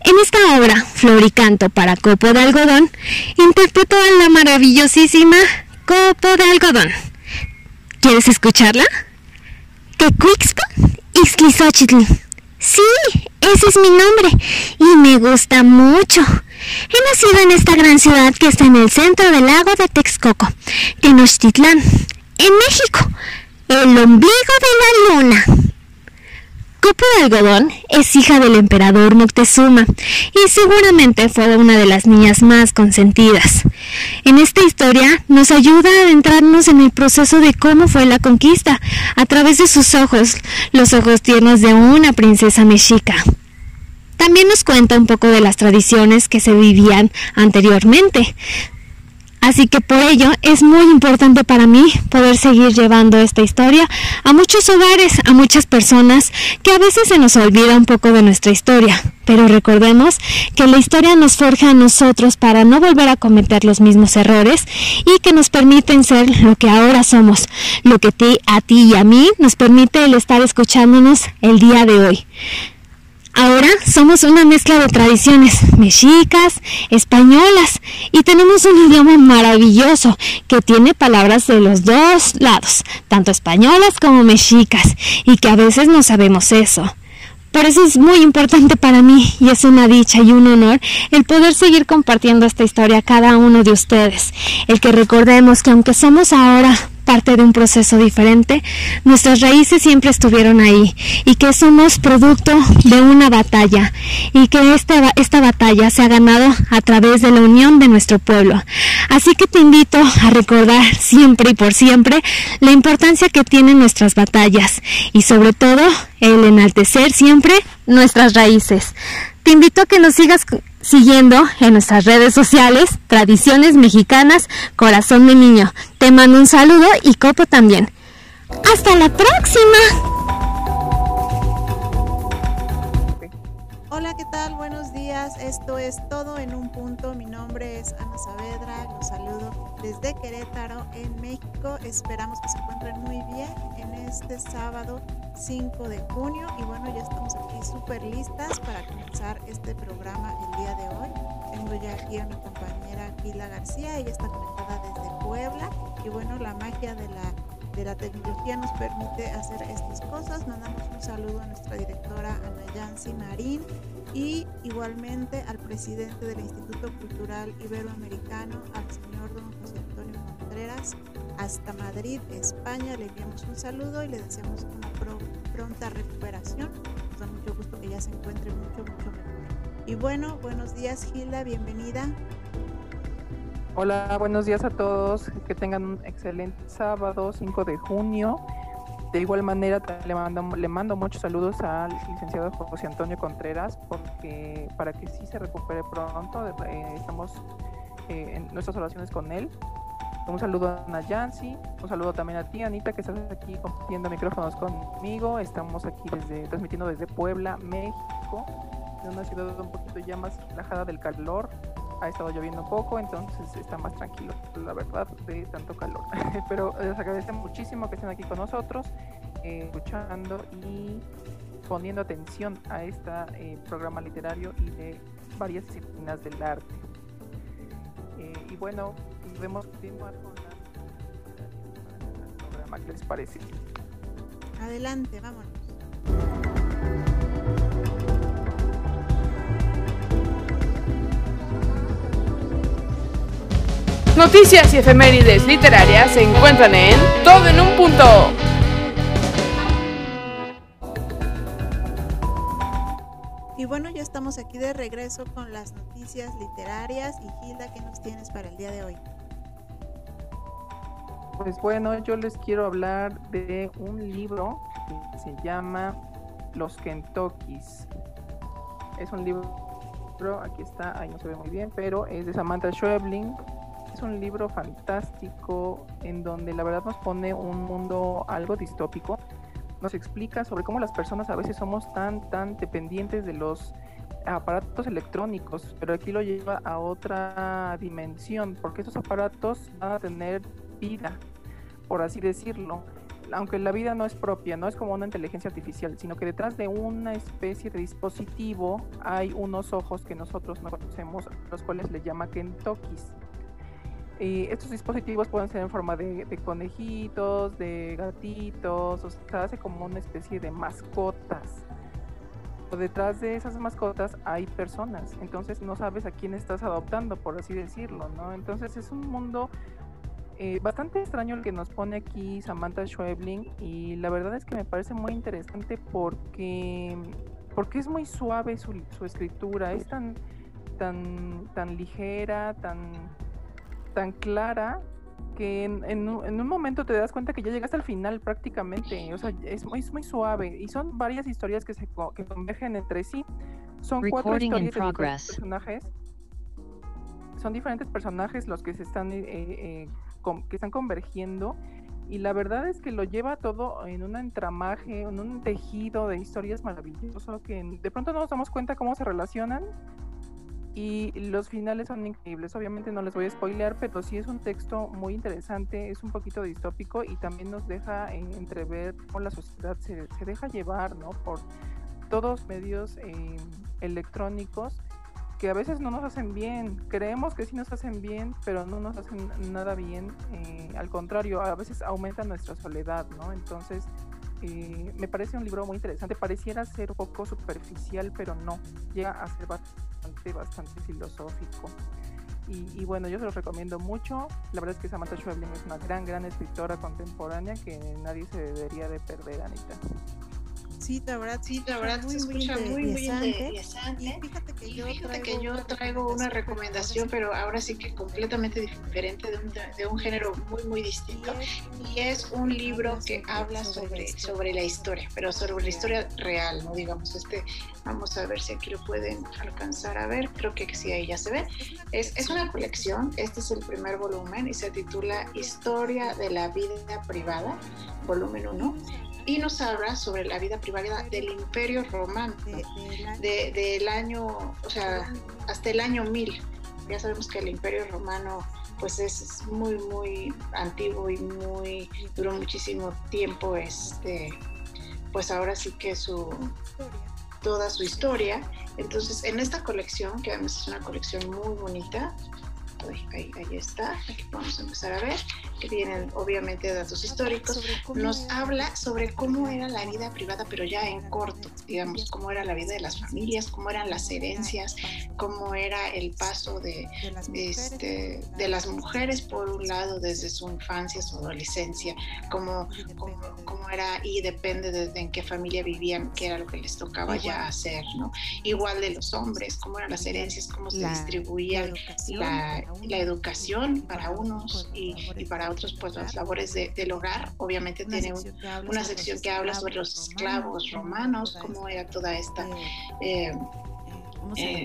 En esta obra, Floricanto para Copo de Algodón, interpreto a la maravillosísima Copo de Algodón. ¿Quieres escucharla? Quecuixpa Ixtlisochitl. Sí, ese es mi nombre y me gusta mucho. Nacido en esta gran ciudad que está en el centro del lago de Texcoco, Tenochtitlán, en México, el ombligo de la luna. Copo de Algodón es hija del emperador Moctezuma y seguramente fue una de las niñas más consentidas. En esta historia nos ayuda a adentrarnos en el proceso de cómo fue la conquista a través de sus ojos, los ojos tiernos de una princesa mexica. También nos cuenta un poco de las tradiciones que se vivían anteriormente. Así que por ello es muy importante para mí poder seguir llevando esta historia a muchos hogares, a muchas personas que a veces se nos olvida un poco de nuestra historia. Pero recordemos que la historia nos forja a nosotros para no volver a cometer los mismos errores y que nos permiten ser lo que ahora somos, lo que a ti y a mí nos permite el estar escuchándonos el día de hoy. Ahora somos una mezcla de tradiciones mexicas, españolas y tenemos un idioma maravilloso que tiene palabras de los dos lados, tanto españolas como mexicas, y que a veces no sabemos eso. Por eso es muy importante para mí y es una dicha y un honor el poder seguir compartiendo esta historia a cada uno de ustedes. El que recordemos que aunque somos ahora parte de un proceso diferente, nuestras raíces siempre estuvieron ahí y que somos producto de una batalla y que esta, esta batalla se ha ganado a través de la unión de nuestro pueblo. Así que te invito a recordar siempre y por siempre la importancia que tienen nuestras batallas y sobre todo el enaltecer siempre nuestras raíces. Te invito a que nos sigas siguiendo en nuestras redes sociales, Tradiciones Mexicanas, Corazón de Niño. Te mando un saludo y Copo también. ¡Hasta la próxima! Esto es todo en un punto. Mi nombre es Ana Saavedra. Los saludo desde Querétaro, en México. Esperamos que se encuentren muy bien en este sábado 5 de junio. Y bueno, ya estamos aquí súper listas para comenzar este programa el día de hoy. Tengo ya aquí a mi compañera Gila García. Ella está conectada desde Puebla. Y bueno, la magia de la de la tecnología nos permite hacer estas cosas. Mandamos un saludo a nuestra directora Ana Yancy Marín y igualmente al presidente del Instituto Cultural Iberoamericano, al señor don José Antonio Contreras, hasta Madrid, España. Le enviamos un saludo y le deseamos una pronta recuperación. Nos da mucho gusto que ya se encuentre mucho, mucho mejor. Y bueno, buenos días Gilda, bienvenida. Hola, buenos días a todos. Que tengan un excelente sábado, 5 de junio. De igual manera, le mando, le mando muchos saludos al licenciado José Antonio Contreras porque para que sí se recupere pronto. Eh, estamos eh, en nuestras oraciones con él. Un saludo a Ana Yancy, un saludo también a ti, Anita, que estás aquí compartiendo micrófonos conmigo. Estamos aquí desde, transmitiendo desde Puebla, México, una ciudad un poquito ya más relajada del calor ha estado lloviendo un poco, entonces está más tranquilo, la verdad, de tanto calor. Pero les agradece muchísimo que estén aquí con nosotros, eh, escuchando y poniendo atención a este programa literario y de varias disciplinas del arte. Eh, y bueno, podemos continuar con el programa, ¿qué les parece? Adelante, vámonos. Noticias y efemérides literarias se encuentran en Todo en un punto. Y bueno, ya estamos aquí de regreso con las noticias literarias. Y Gilda, ¿qué nos tienes para el día de hoy? Pues bueno, yo les quiero hablar de un libro que se llama Los Kentuckys. Es un libro, aquí está, ahí no se ve muy bien, pero es de Samantha Schweblin es un libro fantástico en donde la verdad nos pone un mundo algo distópico. Nos explica sobre cómo las personas a veces somos tan, tan dependientes de los aparatos electrónicos, pero aquí lo lleva a otra dimensión, porque estos aparatos van a tener vida, por así decirlo. Aunque la vida no es propia, no es como una inteligencia artificial, sino que detrás de una especie de dispositivo hay unos ojos que nosotros no conocemos, los cuales le llama Kentokis. Eh, estos dispositivos pueden ser en forma de, conejitos, de gatitos, o sea, hace como una especie de mascotas. O detrás de esas mascotas hay personas, entonces no sabes a quién estás adoptando, por así decirlo, ¿no? Entonces es un mundo eh, bastante extraño el que nos pone aquí Samantha Schwebling y la verdad es que me parece muy interesante porque, porque es muy suave su, su escritura, es tan, tan, tan ligera, tan tan clara que en, un momento te das cuenta que ya llegaste al final prácticamente, o sea, es muy, muy suave y son varias historias que se que convergen entre sí. Son cuatro historias de diferentes personajes. Son diferentes personajes los que se están eh, eh, que están convergiendo y la verdad es que lo lleva todo en un entramaje, en un tejido de historias maravilloso que de pronto no nos damos cuenta cómo se relacionan y los finales son increíbles. Obviamente no les voy a spoilear, pero sí es un texto muy interesante, es un poquito distópico y también nos deja entrever cómo la sociedad se, deja llevar ¿no? por todos medios eh, electrónicos que a veces no nos hacen bien. Creemos que sí nos hacen bien, pero no nos hacen nada bien. Eh, al contrario, a veces aumenta nuestra soledad, ¿no? Entonces, eh, me parece un libro muy interesante. Pareciera ser un poco superficial, pero no. Llega a ser bastante bastante, filosófico. Y, bueno, yo se los recomiendo mucho. La verdad es que Samantha Schweblin es una gran, gran escritora contemporánea que nadie se debería de perder, Anita. Sí, la verdad, sí, la verdad se escucha muy, muy interesante. Y fíjate que yo, traigo, que yo traigo una recomendación, pero ahora sí que completamente diferente de un, de un género muy, muy distinto. Y es un libro que habla sobre, sobre la historia, pero sobre la historia real, ¿no? Digamos, este, vamos a ver si aquí lo pueden alcanzar a ver, creo que sí, ahí ya se ve. Es, es una colección, este es el primer volumen y se titula Historia de la vida privada, volumen 1 y nos habla sobre la vida privada del Imperio Romano, de, del año, o sea, hasta el año 1000. Ya sabemos que el Imperio Romano pues es, muy, muy antiguo y muy, duró muchísimo tiempo, este, pues ahora sí que su, toda su historia. Entonces, en esta colección, que además es una colección muy bonita, ahí, ahí, está, aquí podemos empezar a ver, que tienen obviamente datos históricos, nos habla sobre cómo era la vida privada, pero ya en corto, digamos, cómo era la vida de las familias, cómo eran las herencias, cómo era el paso de, este, de las mujeres, por un lado, desde su infancia, su adolescencia, cómo, cómo, era, y depende de, en qué familia vivían, qué era lo que les tocaba ya hacer, ¿no? Igual de los hombres, cómo eran las herencias, cómo se distribuía la, la educación para unos y, para otros pues las labores del hogar. Obviamente tiene una sección que habla sobre los esclavos romanos, cómo era toda esta... Eh,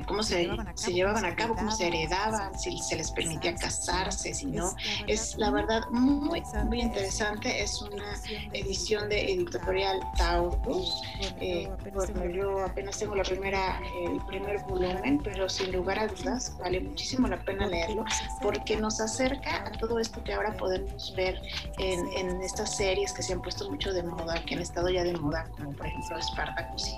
cómo, se, eh, se, llevaban a cabo, cómo se heredaban, si se les permitía casarse, si no. Es la verdad muy, muy interesante. Es una edición de editorial Taurus. Eh, bueno, yo apenas tengo la primera, el primer volumen, pero sin lugar a dudas vale muchísimo la pena leerlo porque nos acerca a todo esto que ahora podemos ver en, en estas series que se han puesto mucho de moda, que han estado ya de moda, como por ejemplo Spartacus.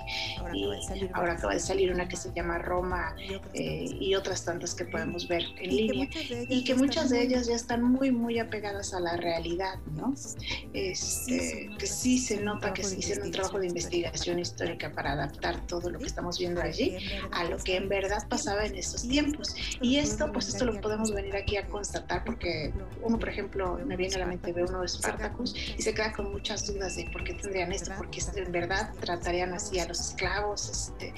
Y, y ahora acaba de salir una que se llama Roma eh, y otras tantas que podemos ver en línea y que muchas de ellas ya están muy muy apegadas a la realidad, ¿no? Este, que sí se nota que se hicieron un trabajo de investigación histórica para adaptar todo lo que estamos viendo allí a lo que en verdad pasaba en esos tiempos. Y esto, pues esto lo podemos venir aquí a constatar porque uno, por ejemplo, me viene a la mente ve uno de Spartacus y se queda con muchas dudas de por qué tendrían esto, porque en verdad tratarían así a los esclavos, este,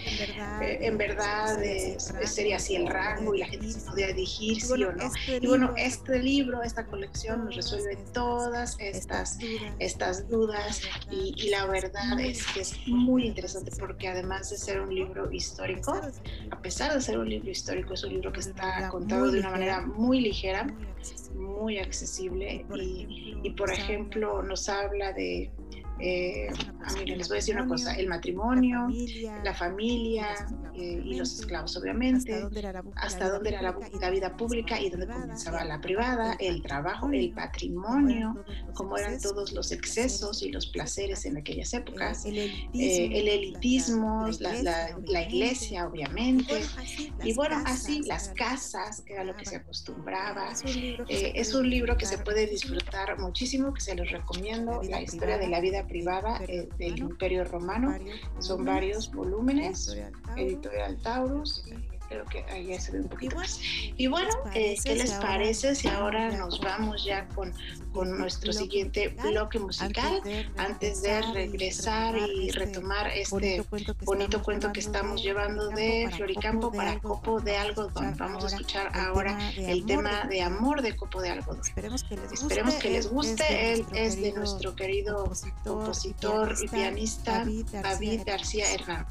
en verdad de, sería así el rango y la gente se podía dirigir, sí o no. Este y bueno, este libro, esta colección nos resuelve todas estas, estas dudas. y, la verdad es que es muy interesante porque además de ser un libro histórico, a pesar de ser un libro histórico, es un libro que está contado de una manera muy ligera, muy accesible. y, y por ejemplo nos habla de Eh, les voy a decir una cosa, el matrimonio, la familia, eh, y los esclavos, obviamente, hasta dónde era la, vida pública y dónde comenzaba la privada, el trabajo, el patrimonio, cómo eran todos los excesos y los placeres en aquellas épocas, el elitismo, eh, la, iglesia, obviamente, y bueno, así las casas, que era lo que se acostumbraba. es un libro que se puede disfrutar muchísimo, que se los recomiendo, la historia de la vida privada del Imperio Romano. Son varios volúmenes, editorial Taurus creo que ahí se ve un poquito más. Y bueno, eh, ¿qué les parece si ahora nos vamos ya con, con nuestro siguiente bloque musical antes de regresar y retomar este bonito cuento que estamos llevando de Floricampo para Copo de Algodón? Vamos a escuchar ahora el tema de amor de Copo de Algodón. Esperemos que les guste. Él es de nuestro querido compositor y pianista David García Hernán.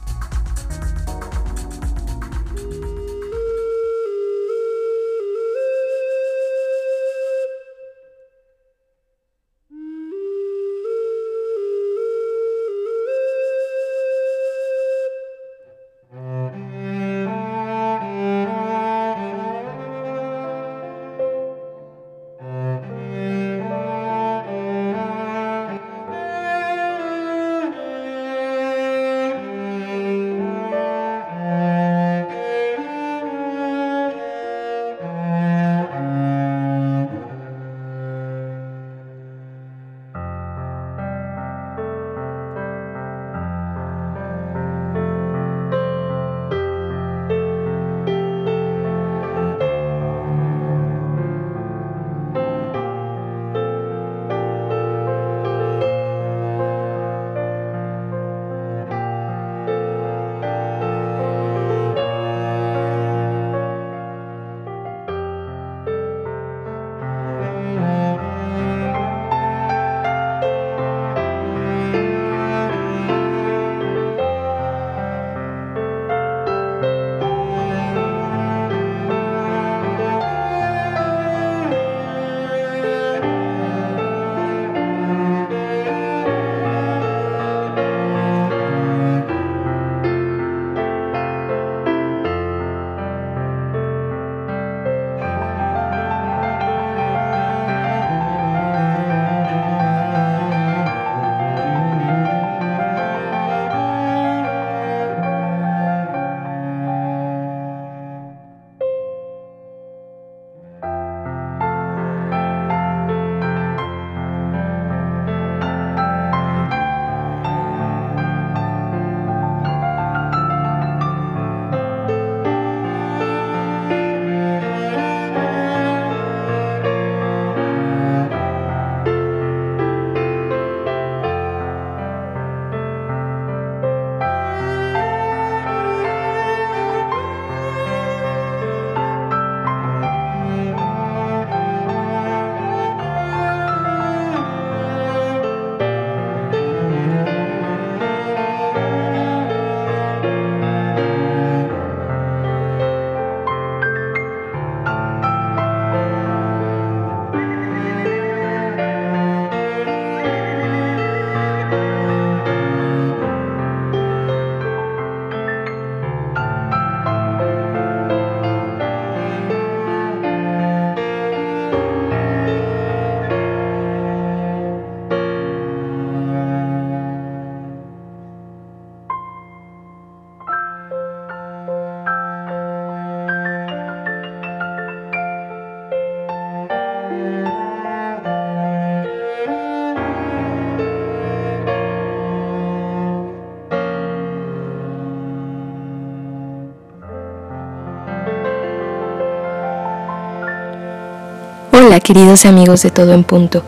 Queridos amigos de Todo en Punto,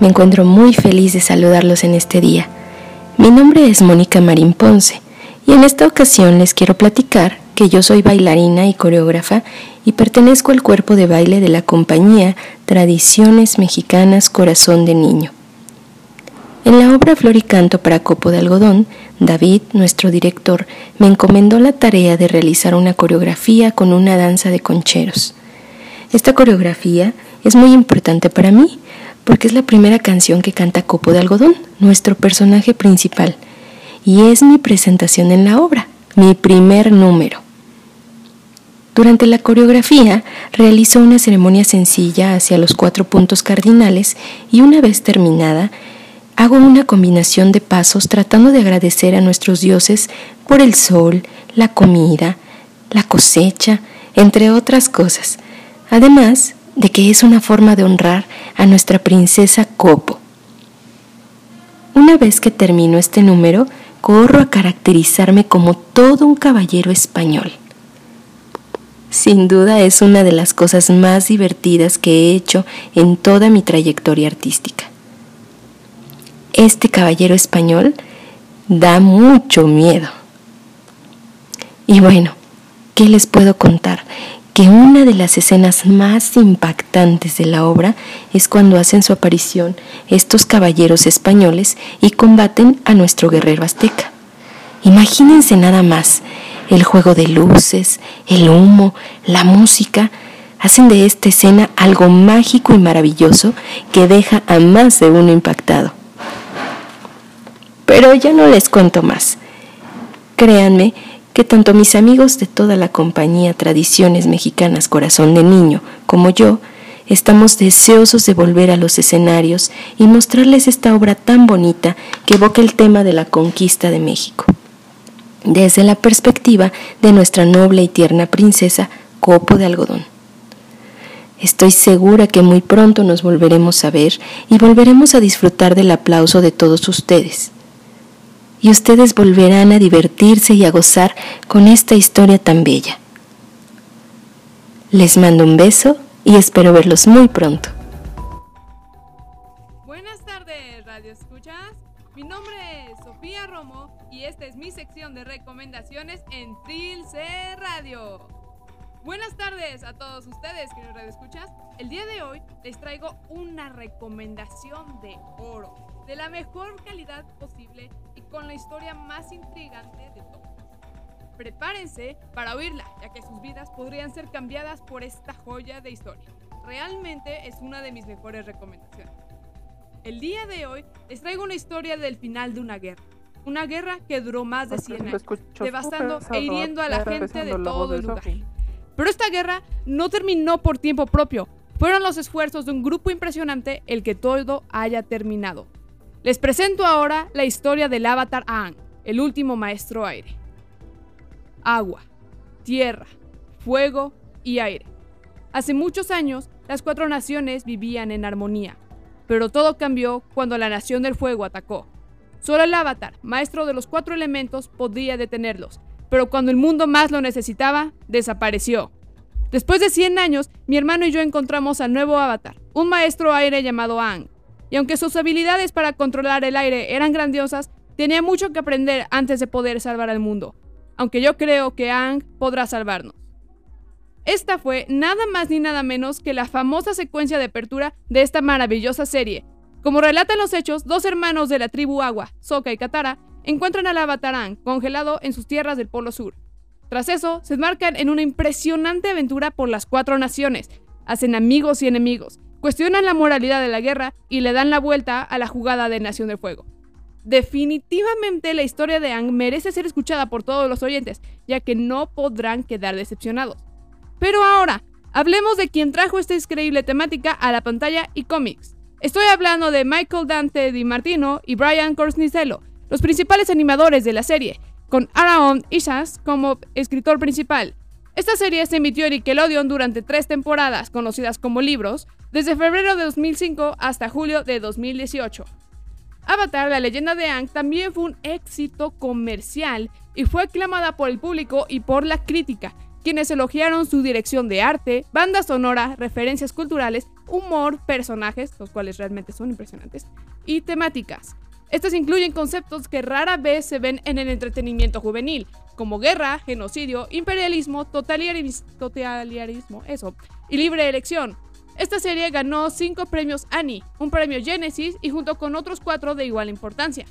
me encuentro muy feliz de saludarlos en este día. Mi nombre es Mónica Marín Ponce y en esta ocasión les quiero platicar que yo soy bailarina y coreógrafa y pertenezco al cuerpo de baile de la compañía Tradiciones Mexicanas Corazón de Niño. En la obra Flor y Canto para Copo de Algodón, David, nuestro director, me encomendó la tarea de realizar una coreografía con una danza de concheros. Esta coreografía es muy importante para mí porque es la primera canción que canta Copo de Algodón, nuestro personaje principal, y es mi presentación en la obra, mi primer número. Durante la coreografía realizo una ceremonia sencilla hacia los cuatro puntos cardinales y una vez terminada, hago una combinación de pasos tratando de agradecer a nuestros dioses por el sol, la comida, la cosecha, entre otras cosas, además de que es una forma de honrar a nuestra princesa Copo. Una vez que termino este número, corro a caracterizarme como todo un caballero español. Sin duda es una de las cosas más divertidas que he hecho en toda mi trayectoria artística. Este caballero español da mucho miedo. Y bueno, ¿qué les puedo contar? Que una de las escenas más impactantes de la obra es cuando hacen su aparición estos caballeros españoles y combaten a nuestro guerrero azteca. Imagínense nada más, el juego de luces, el humo, la música, hacen de esta escena algo mágico y maravilloso que deja a más de uno impactado. Pero ya no les cuento más. Créanme que tanto mis amigos de toda la compañía Tradiciones Mexicanas Corazón de Niño como yo estamos deseosos de volver a los escenarios y mostrarles esta obra tan bonita que evoca el tema de la conquista de México desde la perspectiva de nuestra noble y tierna princesa Copo de Algodón. Estoy segura que muy pronto nos volveremos a ver y volveremos a disfrutar del aplauso de todos ustedes. Y ustedes volverán a divertirse y a gozar con esta historia tan bella. Les mando un beso y espero verlos muy pronto. Buenas tardes, Radio Escuchas. Mi nombre es Sofía Romo y esta es mi sección de recomendaciones en Trilce Radio. Buenas tardes a todos ustedes, queridos Radio Escuchas. El día de hoy les traigo una recomendación de oro, de la mejor calidad posible y con la historia más intrigante de todas. Prepárense para oírla, ya que sus vidas podrían ser cambiadas por esta joya de historia. Realmente es una de mis mejores recomendaciones. El día de hoy les traigo una historia del final de una guerra una guerra que duró más de 100 años, devastando e hiriendo a la gente de todo el lugar. Pero esta guerra no terminó por tiempo propio. Fueron los esfuerzos de un grupo impresionante el que todo haya terminado. Les presento ahora la historia del avatar Aang, el último maestro aire. Agua, tierra, fuego y aire. Hace muchos años, las cuatro naciones vivían en armonía, pero todo cambió cuando la nación del fuego atacó. Solo el avatar, maestro de los cuatro elementos, podía detenerlos, pero cuando el mundo más lo necesitaba, desapareció. Después de 100 años, mi hermano y yo encontramos al nuevo avatar, un maestro aire llamado Aang. Y aunque sus habilidades para controlar el aire eran grandiosas, tenía mucho que aprender antes de poder salvar al mundo. Aunque yo creo que Aang podrá salvarnos. Esta fue nada más ni nada menos que la famosa secuencia de apertura de esta maravillosa serie, como relatan los hechos, dos hermanos de la tribu Agua, Soka y Katara, encuentran al Avatarán congelado en sus tierras del Polo Sur. Tras eso, se embarcan en una impresionante aventura por las cuatro naciones, hacen amigos y enemigos, cuestionan la moralidad de la guerra y le dan la vuelta a la jugada de Nación del Fuego. Definitivamente la historia de Aang merece ser escuchada por todos los oyentes, ya que no podrán quedar decepcionados. Pero ahora, hablemos de quien trajo esta increíble temática a la pantalla y cómics. Estoy hablando de Michael Dante Di Martino y Brian Corsnicello, los principales animadores de la serie, con Aaron Ishas como escritor principal. Esta serie se emitió en Nickelodeon durante tres temporadas, conocidas como libros, desde febrero de 2005 hasta julio de 2018. Avatar, la leyenda de Aang, también fue un éxito comercial y fue aclamada por el público y por la crítica, quienes elogiaron su dirección de arte, banda sonora, referencias culturales, humor, personajes, los cuales realmente son impresionantes, y temáticas. Estas incluyen conceptos que rara vez se ven en el entretenimiento juvenil, como guerra, genocidio, imperialismo, totalitarismo, eso, y libre elección. Esta serie ganó 5 premios Annie, un premio Genesis y junto con otros 4 de igual importancia.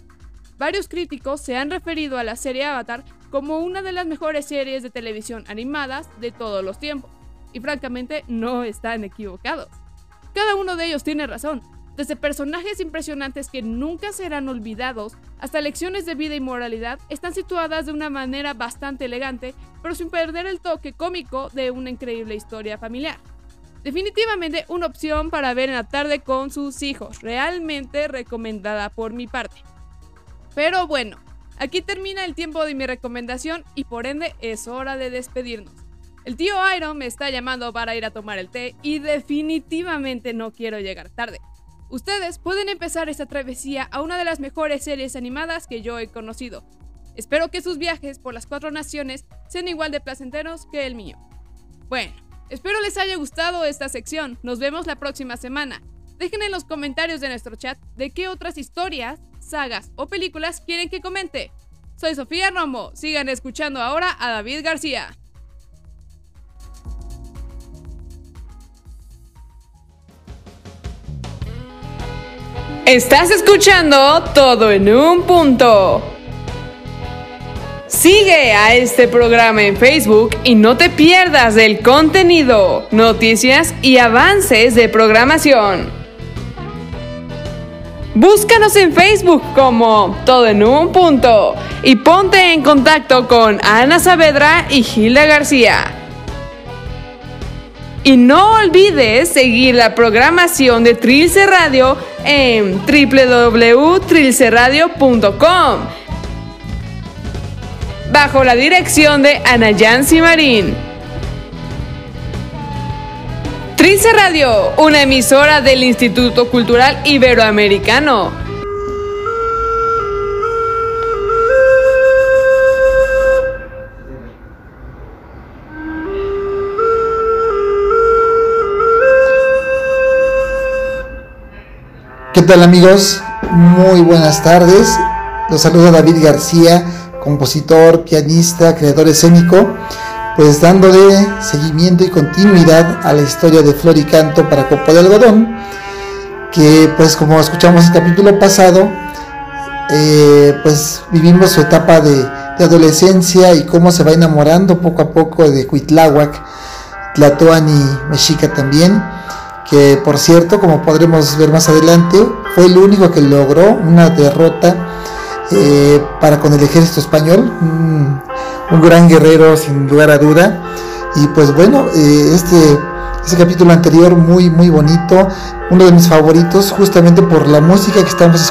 Varios críticos se han referido a la serie Avatar como una de las mejores series de televisión animadas de todos los tiempos. Y francamente no están equivocados. Cada uno de ellos tiene razón. Desde personajes impresionantes que nunca serán olvidados hasta lecciones de vida y moralidad están situadas de una manera bastante elegante, pero sin perder el toque cómico de una increíble historia familiar. Definitivamente una opción para ver en la tarde con sus hijos, realmente recomendada por mi parte. Pero bueno, aquí termina el tiempo de mi recomendación y por ende es hora de despedirnos. El tío Iron me está llamando para ir a tomar el té y definitivamente no quiero llegar tarde. Ustedes pueden empezar esta travesía a una de las mejores series animadas que yo he conocido. Espero que sus viajes por las cuatro naciones sean igual de placenteros que el mío. Bueno, espero les haya gustado esta sección. Nos vemos la próxima semana. Dejen en los comentarios de nuestro chat de qué otras historias, sagas o películas quieren que comente. Soy Sofía Romo. Sigan escuchando ahora a David García. Estás escuchando todo en un punto. Sigue a este programa en Facebook y no te pierdas del contenido, noticias y avances de programación. Búscanos en Facebook como Todo en un punto y ponte en contacto con Ana Saavedra y Gilda García. Y no olvides seguir la programación de Trilce Radio en www.trilceradio.com bajo la dirección de Ana Yancy Marín. Trilce Radio, una emisora del Instituto Cultural Iberoamericano. Tal amigos? Muy buenas tardes. Los saluda David García, compositor, pianista, creador escénico, pues dándole seguimiento y continuidad a la historia de Flor y Canto para Copo de Algodón, que pues como escuchamos el capítulo pasado, eh, pues vivimos su etapa de, adolescencia y cómo se va enamorando poco a poco de Huitláhuac, Tlatoani y Mexica también que por cierto, como podremos ver más adelante, fue el único que logró una derrota eh, para con el ejército español, un, gran guerrero sin lugar a duda. Y pues bueno, eh, este, este capítulo anterior muy muy bonito, uno de mis favoritos justamente por la música que estamos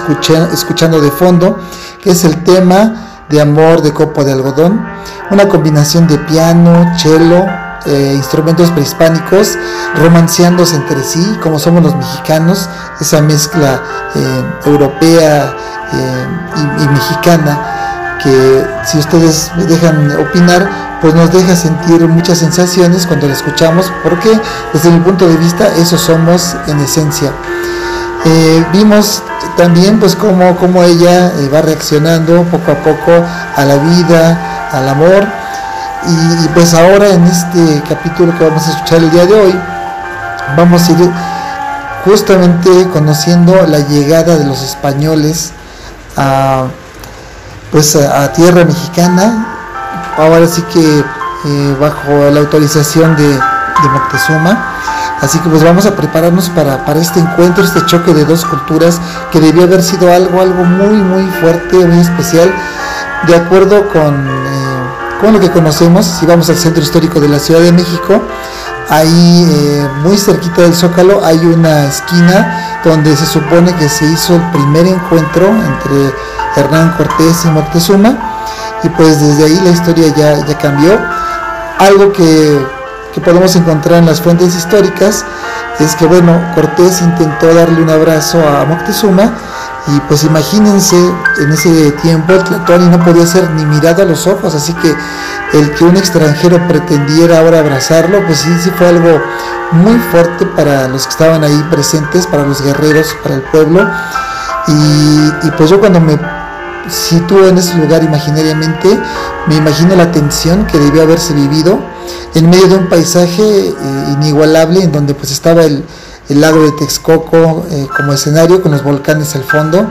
escuchando de fondo, que es el tema de amor de copo de algodón, una combinación de piano, cello, eh, instrumentos prehispánicos romanceándose entre sí, como somos los mexicanos, esa mezcla eh, europea eh, y, mexicana, que si ustedes me dejan opinar, pues nos deja sentir muchas sensaciones cuando la escuchamos, porque desde mi punto de vista eso somos en esencia. vimos también pues cómo, cómo ella va reaccionando poco a poco a la vida, al amor, y, pues ahora en este capítulo que vamos a escuchar el día de hoy, vamos a ir justamente conociendo la llegada de los españoles a, pues a, tierra mexicana, ahora sí que eh, bajo la autorización de, de, Moctezuma. Así que pues vamos a prepararnos para, para, este encuentro, este choque de dos culturas que debió haber sido algo, algo muy, muy fuerte, muy especial, de acuerdo con lo que conocemos, si vamos al centro histórico de la Ciudad de México, ahí eh, muy cerquita del Zócalo hay una esquina donde se supone que se hizo el primer encuentro entre Hernán Cortés y Moctezuma y pues desde ahí la historia ya, ya cambió. Algo que, que podemos encontrar en las fuentes históricas es que bueno, Cortés intentó darle un abrazo a Moctezuma y pues imagínense, en ese tiempo el Tlatoani no podía ser ni mirado a los ojos, así que el que un extranjero pretendiera ahora abrazarlo, pues sí, sí fue algo muy fuerte para los que estaban ahí presentes, para los guerreros, para el pueblo. Y, pues yo cuando me sitúo en ese lugar imaginariamente, me imagino la tensión que debió haberse vivido en medio de un paisaje eh, inigualable en donde pues estaba el, el lago de Texcoco eh, como escenario con los volcanes al fondo.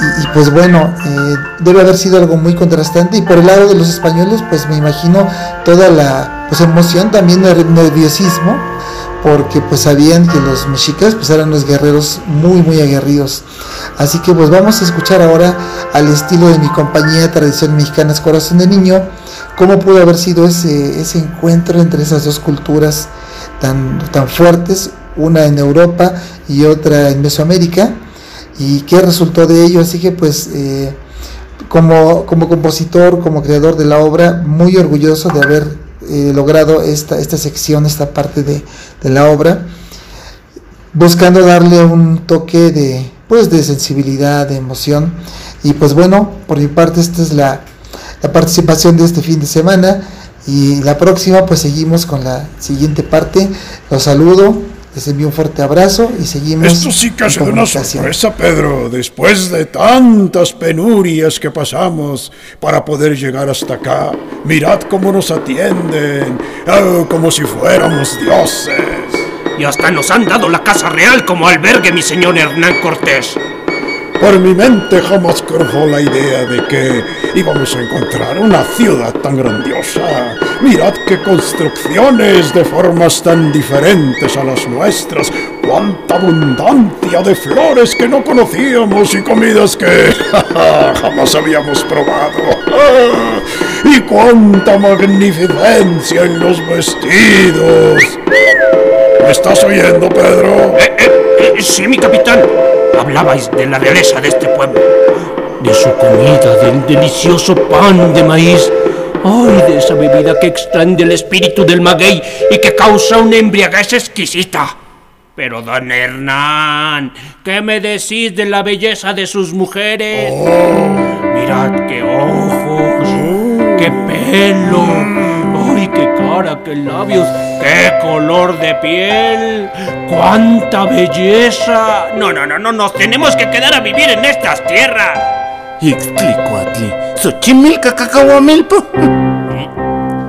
Y, pues bueno, eh, debe haber sido algo muy contrastante. Y por el lado de los españoles, pues me imagino toda la pues, emoción, también el nerviosismo, porque pues sabían que los mexicas pues eran los guerreros muy muy aguerridos. Así que pues vamos a escuchar ahora al estilo de mi compañía Tradición Mexicanas Corazón de Niño, cómo pudo haber sido ese, ese encuentro entre esas dos culturas tan, tan fuertes, una en Europa y otra en Mesoamérica, y qué resultó de ello. Así que pues eh, como, como compositor, como creador de la obra, muy orgulloso de haber eh, logrado esta, esta sección, esta parte de, de, la obra, buscando darle un toque de, pues, de sensibilidad, de emoción. Y pues bueno, por mi parte esta es la, la participación de este fin de semana. Y la próxima pues seguimos con la siguiente parte. Los saludo, les envío un fuerte abrazo y seguimos. Esto sí que ha sido una sorpresa, Pedro. Después de tantas penurias que pasamos para poder llegar hasta acá, mirad cómo nos atienden, oh, como si fuéramos dioses. Y hasta nos han dado la casa real como albergue, mi señor Hernán Cortés. Por mi mente jamás cruzó la idea de que íbamos a encontrar una ciudad tan grandiosa. Mirad qué construcciones de formas tan diferentes a las nuestras. Cuánta abundancia de flores que no conocíamos y comidas que jamás habíamos probado. y cuánta magnificencia en los vestidos. ¿Me estás oyendo, Pedro? Eh, eh, eh, sí, mi capitán. Hablabais de la realeza de este pueblo, de su comida, del delicioso pan de maíz, ay, de esa bebida que extrae el espíritu del maguey y que causa una embriaguez exquisita. Pero, don Hernán, ¿qué me decís de la belleza de sus mujeres? Mirad qué ojos, qué pelo, ay, qué cara, qué labios, qué color de piel, cuánta belleza. No, no, no, no, nos tenemos que quedar a vivir en estas tierras. Ixtlicuatli, Xochimilca cacahuamilpo.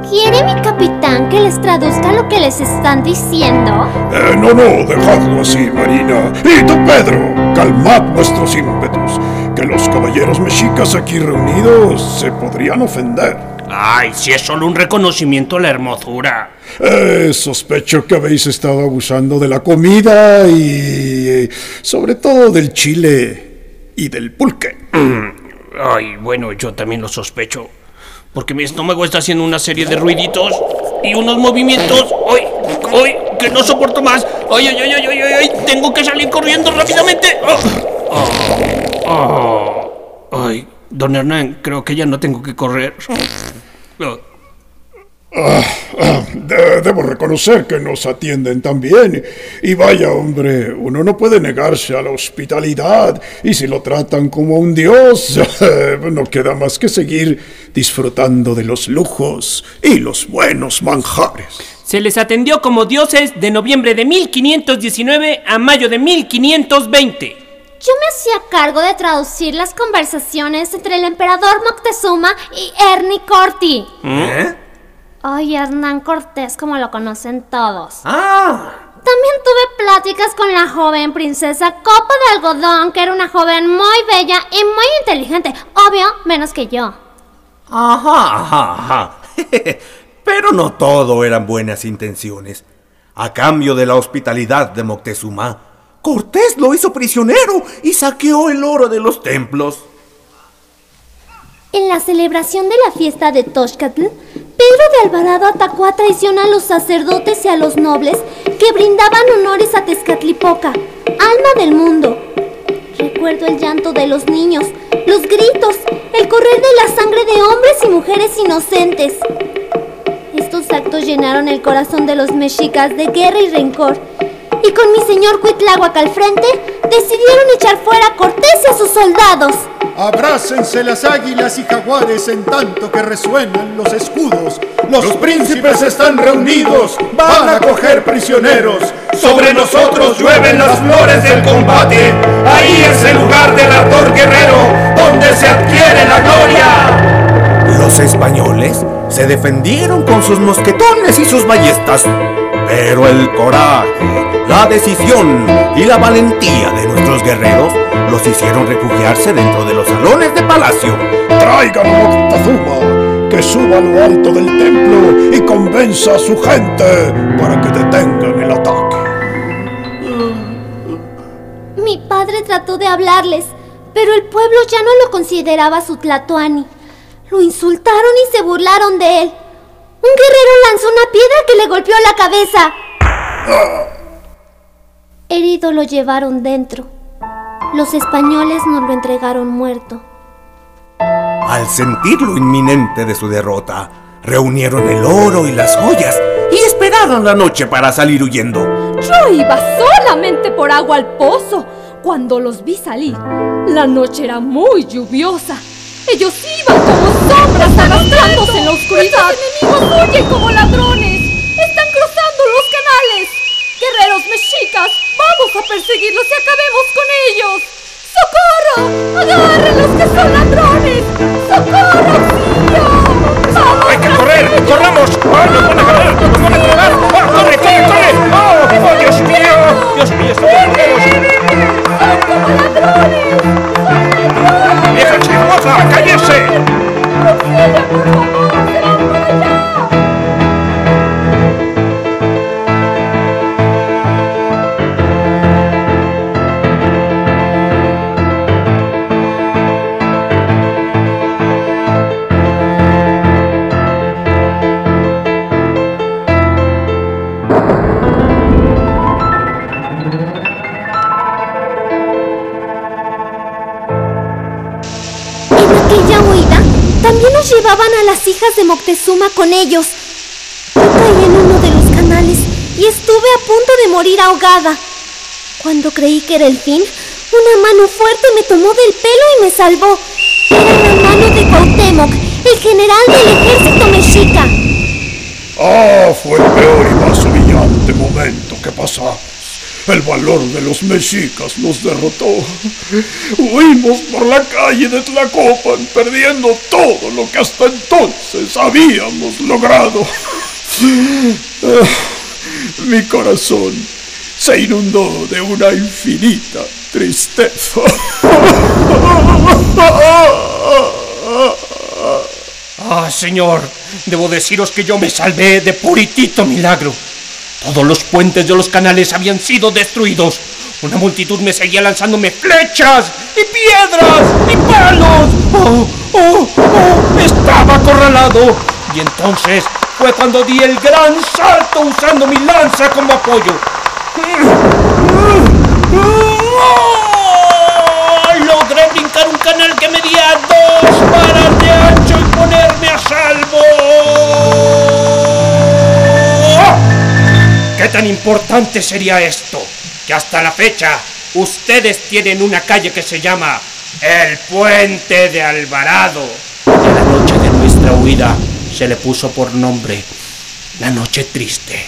¿Quiere mi capitán que les traduzca lo que les están diciendo? Eh, no, no, dejadlo así, Marina. Y tú, Pedro, calmad vuestros ímpetus, que los caballeros mexicas aquí reunidos se podrían ofender. Ay, si es solo un reconocimiento a la hermosura. Eh, sospecho que habéis estado abusando de la comida y eh, sobre todo del chile y del pulque. Ay, bueno, yo también lo sospecho. Porque mi estómago está haciendo una serie de ruiditos y unos movimientos. ¡Ay! ¡Ay! ¡Que no soporto más! ¡Ay, ay, ay, ay, ay! ay tengo que salir corriendo rápidamente! ¡Oh! Oh, oh. ¡Ay! Don Hernán, creo que ya no tengo que correr. Ah, ah, de debo reconocer que nos atienden tan bien. Y vaya, hombre, uno no puede negarse a la hospitalidad. Y si lo tratan como un dios, no queda más que seguir disfrutando de los lujos y los buenos manjares. Se les atendió como dioses de noviembre de 1519 a mayo de 1520. Yo me hacía cargo de traducir las conversaciones entre el emperador Moctezuma y Ernie Corti. ¿Eh? Ay, Hernán Cortés, como lo conocen todos. ¡Ah! También tuve pláticas con la joven princesa Copa de Algodón, que era una joven muy bella y muy inteligente. Obvio, menos que yo. Ajá, ajá, ajá. Pero no todo eran buenas intenciones. A cambio de la hospitalidad de Moctezuma, Cortés lo hizo prisionero y saqueó el oro de los templos. En la celebración de la fiesta de Toxcatl, Pedro de Alvarado atacó a traición a los sacerdotes y a los nobles que brindaban honores a Tezcatlipoca, alma del mundo. Recuerdo el llanto de los niños, los gritos, el correr de la sangre de hombres y mujeres inocentes. Estos actos llenaron el corazón de los mexicas de guerra y rencor, y con mi señor Cuitláhuac al frente, decidieron echar fuera a Cortés y a sus soldados. Abrácense las águilas y jaguares en tanto que resuenan los escudos. Los, príncipes están reunidos, van a coger prisioneros. Sobre nosotros llueven las flores del combate. Ahí es el lugar del ardor guerrero, donde se adquiere la gloria. Los españoles se defendieron con sus mosquetones y sus ballestas. Pero el coraje, la decisión y la valentía de nuestros guerreros los hicieron refugiarse dentro de los salones de palacio. Traigan a Moctezuma, que suba a lo alto del templo y convenza a su gente para que detengan el el ataque. Mi padre trató de hablarles, pero el pueblo ya no lo consideraba su tlatoani. Lo insultaron y se burlaron de él. Un guerrero lanzó una piedra que le golpeó la cabeza. Herido lo llevaron dentro. Los españoles nos lo entregaron muerto. Al sentir lo inminente de su derrota, reunieron el oro y las joyas y esperaron la noche para salir huyendo. Yo iba solamente por agua al pozo cuando los vi salir. La noche era muy lluviosa. Ellos iban como sombras arrastrándose en la oscuridad. Los enemigos huyen como ladrones. Están cruzando los canales. Guerreros mexicas, vamos a perseguirlos y acabemos con ellos. ¡Socorro! ¡Agarren los que son ladrones! ¡Socorro, auxilio! ¡Vamos! ¡Hay que correr! ¡Corramos! ¡Ay, nos van a agarrar! ¡Nos van a agarrar! ¡Oh, corre, corre, corre! ¡Oh, oh, Dios mío! ¡Dios mío, estamos enfermos! ¡Son como ladrones! Сара, конечно! Llevaban a las hijas de Moctezuma con ellos. Yo caí en uno de los canales y estuve a punto de morir ahogada. Cuando creí que era el fin, una mano fuerte me tomó del pelo y me salvó. Era la mano de Cuauhtémoc, el general del ejército mexica. Ah, fue el peor y más humillante momento que pasamos. El valor de los mexicas nos derrotó. Huimos por la calle de Tlacopan, perdiendo todo lo que hasta entonces habíamos logrado. Ah, Mi corazón se inundó de una infinita tristeza. Ah, señor, debo deciros que yo me salvé de puritito milagro. Todos los puentes de los canales habían sido destruidos. Una multitud me seguía lanzándome flechas y piedras y palos. Oh, oh, oh, estaba acorralado. Y entonces fue cuando di el gran salto usando mi lanza como apoyo. Logré brincar un canal que medía dos varas de ancho y ponerme a salvo. ¿Qué tan importante sería esto? Que hasta la fecha ustedes tienen una calle que se llama el Puente de Alvarado. Y a la noche de nuestra huida se le puso por nombre la Noche Triste.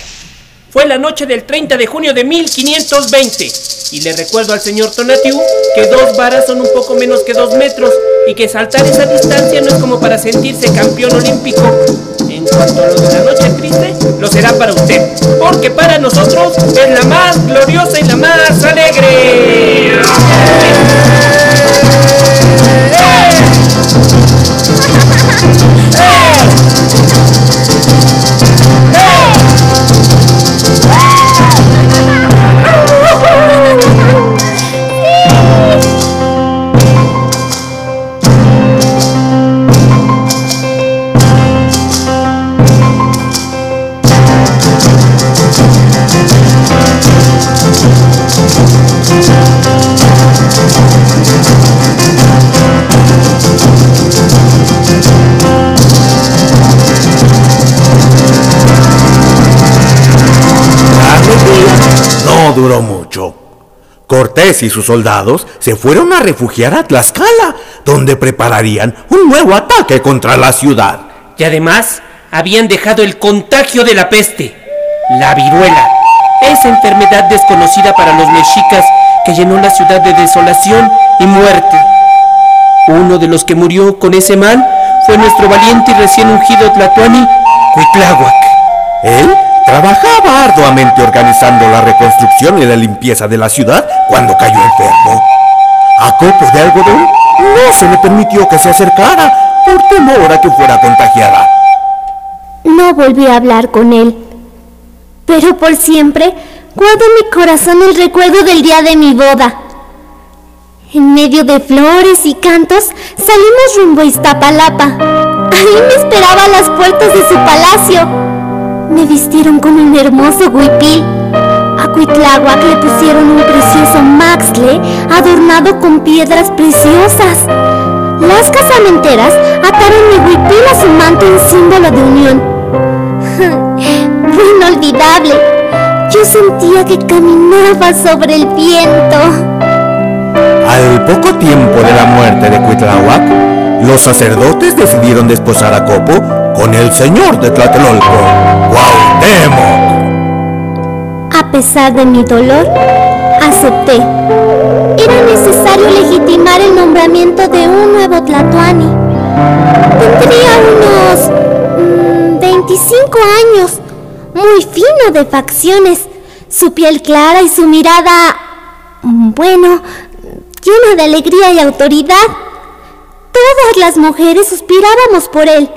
Fue la noche del 30 de junio de 1520. Y le recuerdo al señor Tonatiu que dos varas son un poco menos que dos metros y que saltar esa distancia no es como para sentirse campeón olímpico. En cuanto a lo de la noche triste, lo será para usted, porque para nosotros es la más gloriosa y la más alegre. La no duró mucho. Cortés y sus soldados se fueron a refugiar a Tlaxcala, donde prepararían un nuevo ataque contra la ciudad. Y además habían dejado el contagio de la peste, la viruela, esa enfermedad desconocida para los mexicas que llenó la ciudad de desolación y muerte. Uno de los que murió con ese mal fue nuestro valiente y recién ungido Tlatuani, Cuitláhuac. Él trabajaba arduamente organizando la reconstrucción y la limpieza de la ciudad cuando cayó enfermo. A copos de algodón no se le permitió que se acercara por temor a que fuera contagiada. No volví a hablar con él, pero por siempre guardo en mi corazón el recuerdo del día de mi boda. En medio de flores y cantos salimos rumbo a Iztapalapa. Ahí me esperaba a las puertas de su palacio. Me vistieron con un hermoso huipil. A Cuitláhuac le pusieron un precioso maxle adornado con piedras preciosas. Las casamenteras ataron mi huipil a su manto en símbolo de unión. Fue inolvidable. Yo sentía que caminaba sobre el viento. Al poco tiempo de la muerte de Cuitláhuac, los sacerdotes decidieron desposar a Copo con el señor de Tlatelolco, A pesar de mi dolor, acepté. Era necesario legitimar el nombramiento de un nuevo Tlatoani. Tendría unos 25 mm, años, muy fino de facciones, su piel clara y su mirada, bueno, llena de alegría y autoridad. Todas las mujeres suspirábamos por él,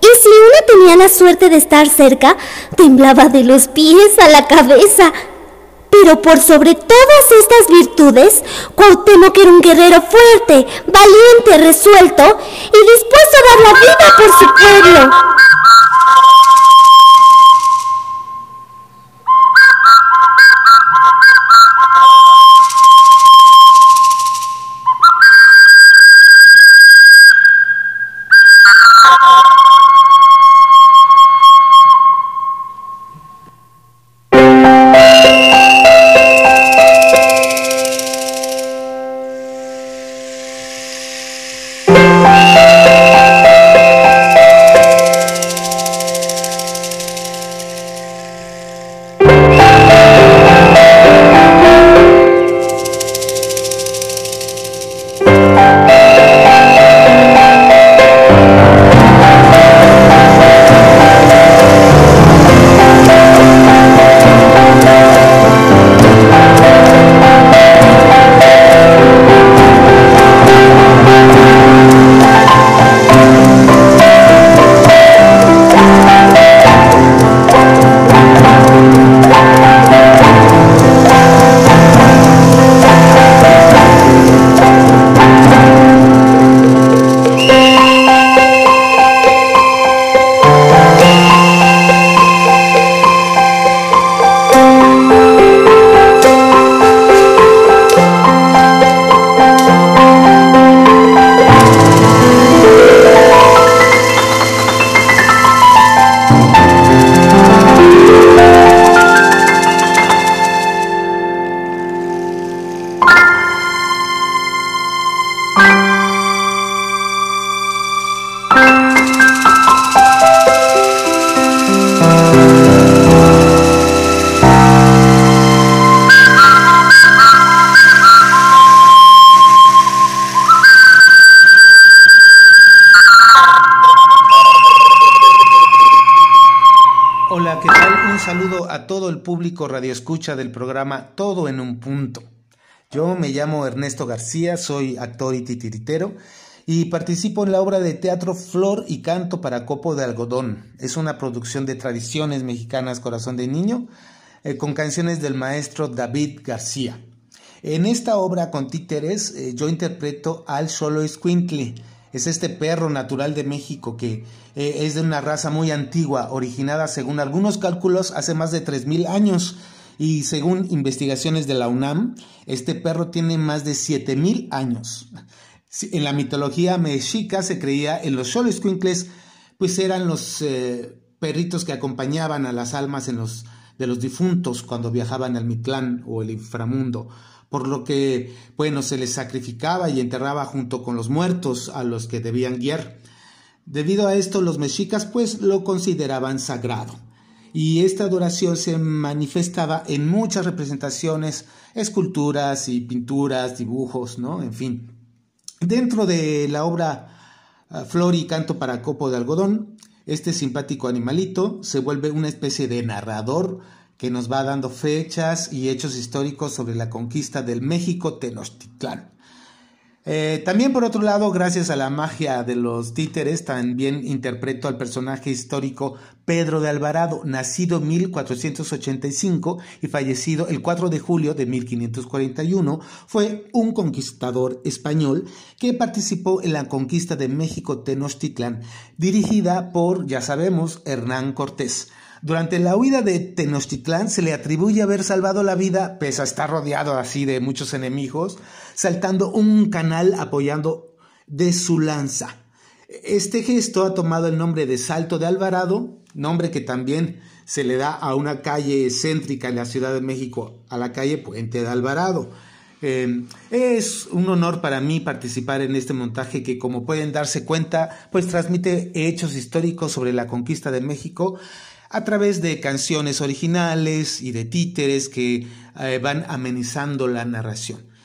y si una tenía la suerte de estar cerca, temblaba de los pies a la cabeza. Pero por sobre todas estas virtudes, Cuauhtémoc era un guerrero fuerte, valiente, resuelto y dispuesto a dar la vida por su pueblo. Escucha del programa Todo en un punto. Yo me llamo Ernesto García, soy actor y titiritero y participo en la obra de teatro Flor y Canto para Copo de Algodón. Es una producción de tradiciones mexicanas Corazón de Niño eh, con canciones del maestro David García. En esta obra con títeres eh, yo interpreto al Solo Escuintle. Es este perro natural de México que eh, es de una raza muy antigua, originada según algunos cálculos hace más de 3.000 años. Y según investigaciones de la UNAM, este perro tiene más de 7.000 años. En la mitología mexica se creía en los Xoloscuincles, pues eran los eh, perritos que acompañaban a las almas de los difuntos cuando viajaban al Mitlán o el inframundo por lo que, bueno, se les sacrificaba y enterraba junto con los muertos a los que debían guiar. Debido a esto, los mexicas pues lo consideraban sagrado. Y esta adoración se manifestaba en muchas representaciones, esculturas y pinturas, dibujos, ¿no? En fin. Dentro de la obra ah, Flor y Canto para Copo de Algodón, este simpático animalito se vuelve una especie de narrador que nos va dando fechas y hechos históricos sobre la conquista del México Tenochtitlán. Eh, también por otro lado, gracias a la magia de los títeres, también interpreto al personaje histórico Pedro de Alvarado, nacido en 1485 y fallecido el 4 de julio de 1541, fue un conquistador español que participó en la conquista de México Tenochtitlan, dirigida por, ya sabemos, Hernán Cortés. Durante la huida de Tenochtitlán se le atribuye haber salvado la vida, pese a estar rodeado así de muchos enemigos, saltando un canal apoyando de su lanza. Este gesto ha tomado el nombre de Salto de Alvarado, nombre que también se le da a una calle céntrica en la Ciudad de México, a la calle Puente de Alvarado. Eh, es un honor para mí participar en este montaje que, como pueden darse cuenta, pues transmite hechos históricos sobre la conquista de México a través de canciones originales y de títeres que eh, van amenizando la narración.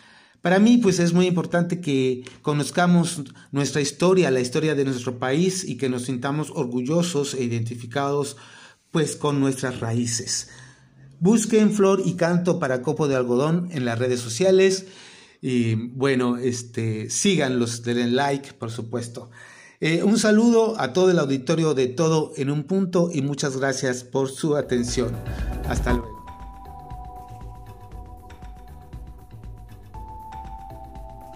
Para mí, pues es muy importante que conozcamos nuestra historia, la historia de nuestro país y que nos sintamos orgullosos e identificados pues con nuestras raíces. Busquen Flor y Canto para Copo de Algodón en las redes sociales y bueno, este, síganlos, denle like, por supuesto. Eh, un saludo a todo el auditorio de Todo en un punto y muchas gracias por su atención. Hasta luego.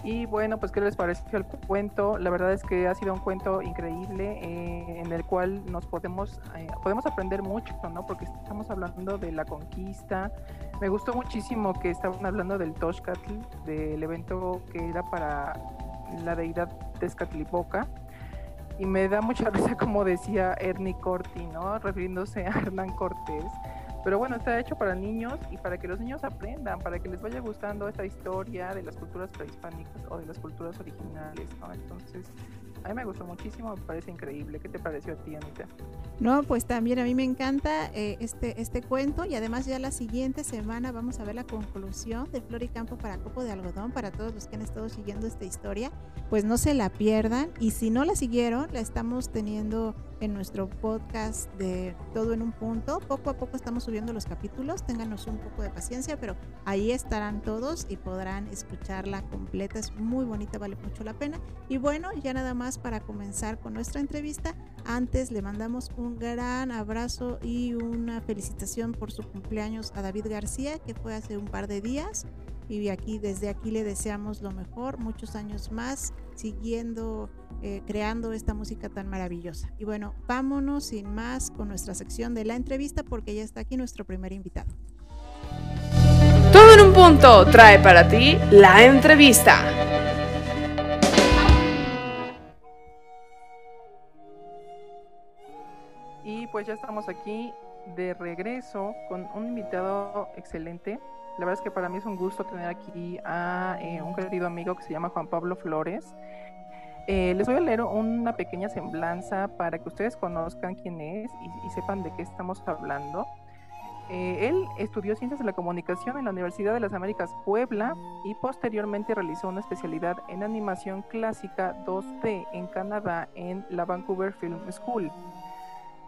Y bueno, pues qué les pareció el cuento. La verdad es que ha sido un cuento increíble eh, en el cual nos podemos eh, podemos aprender mucho, ¿no? Porque estamos hablando de la conquista. Me gustó muchísimo que estaban hablando del Toshcatl, del evento que era para la deidad Tezcatlipoca y me da mucha risa como decía Ernie Corti, ¿no? Refiriéndose a Hernán Cortés. Pero bueno, está hecho para niños y para que los niños aprendan, para que les vaya gustando esta historia de las culturas prehispánicas o de las culturas originales, ¿no? Entonces, a mí me gustó muchísimo, me parece increíble. ¿Qué te pareció a ti, Anita? No, pues también a mí me encanta eh, este, este cuento y además ya la siguiente semana vamos a ver la conclusión de Flor y Campo para Copo de Algodón para todos los que han estado siguiendo esta historia. Pues no se la pierdan y si no la siguieron, la estamos teniendo en nuestro podcast de Todo en un punto. Poco a poco estamos subiendo los capítulos, ténganos un poco de paciencia, pero ahí estarán todos y podrán escucharla completa. Es muy bonita, vale mucho la pena. Y bueno, ya nada más para comenzar con nuestra entrevista. Antes le mandamos un gran abrazo y una felicitación por su cumpleaños a David García, que fue hace un par de días. Y aquí, desde aquí le deseamos lo mejor, muchos años más, siguiendo eh, creando esta música tan maravillosa. Y bueno, vámonos sin más con nuestra sección de la entrevista porque ya está aquí nuestro primer invitado. Todo en un punto trae para ti la entrevista. Y pues ya estamos aquí de regreso con un invitado excelente. La verdad es que para mí es un gusto tener aquí a eh, un querido amigo que se llama Juan Pablo Flores. Eh, les voy a leer una pequeña semblanza para que ustedes conozcan quién es y, sepan de qué estamos hablando. Eh, él estudió Ciencias de la Comunicación en la Universidad de las Américas Puebla y posteriormente realizó una especialidad en animación clásica 2D en Canadá en la Vancouver Film School.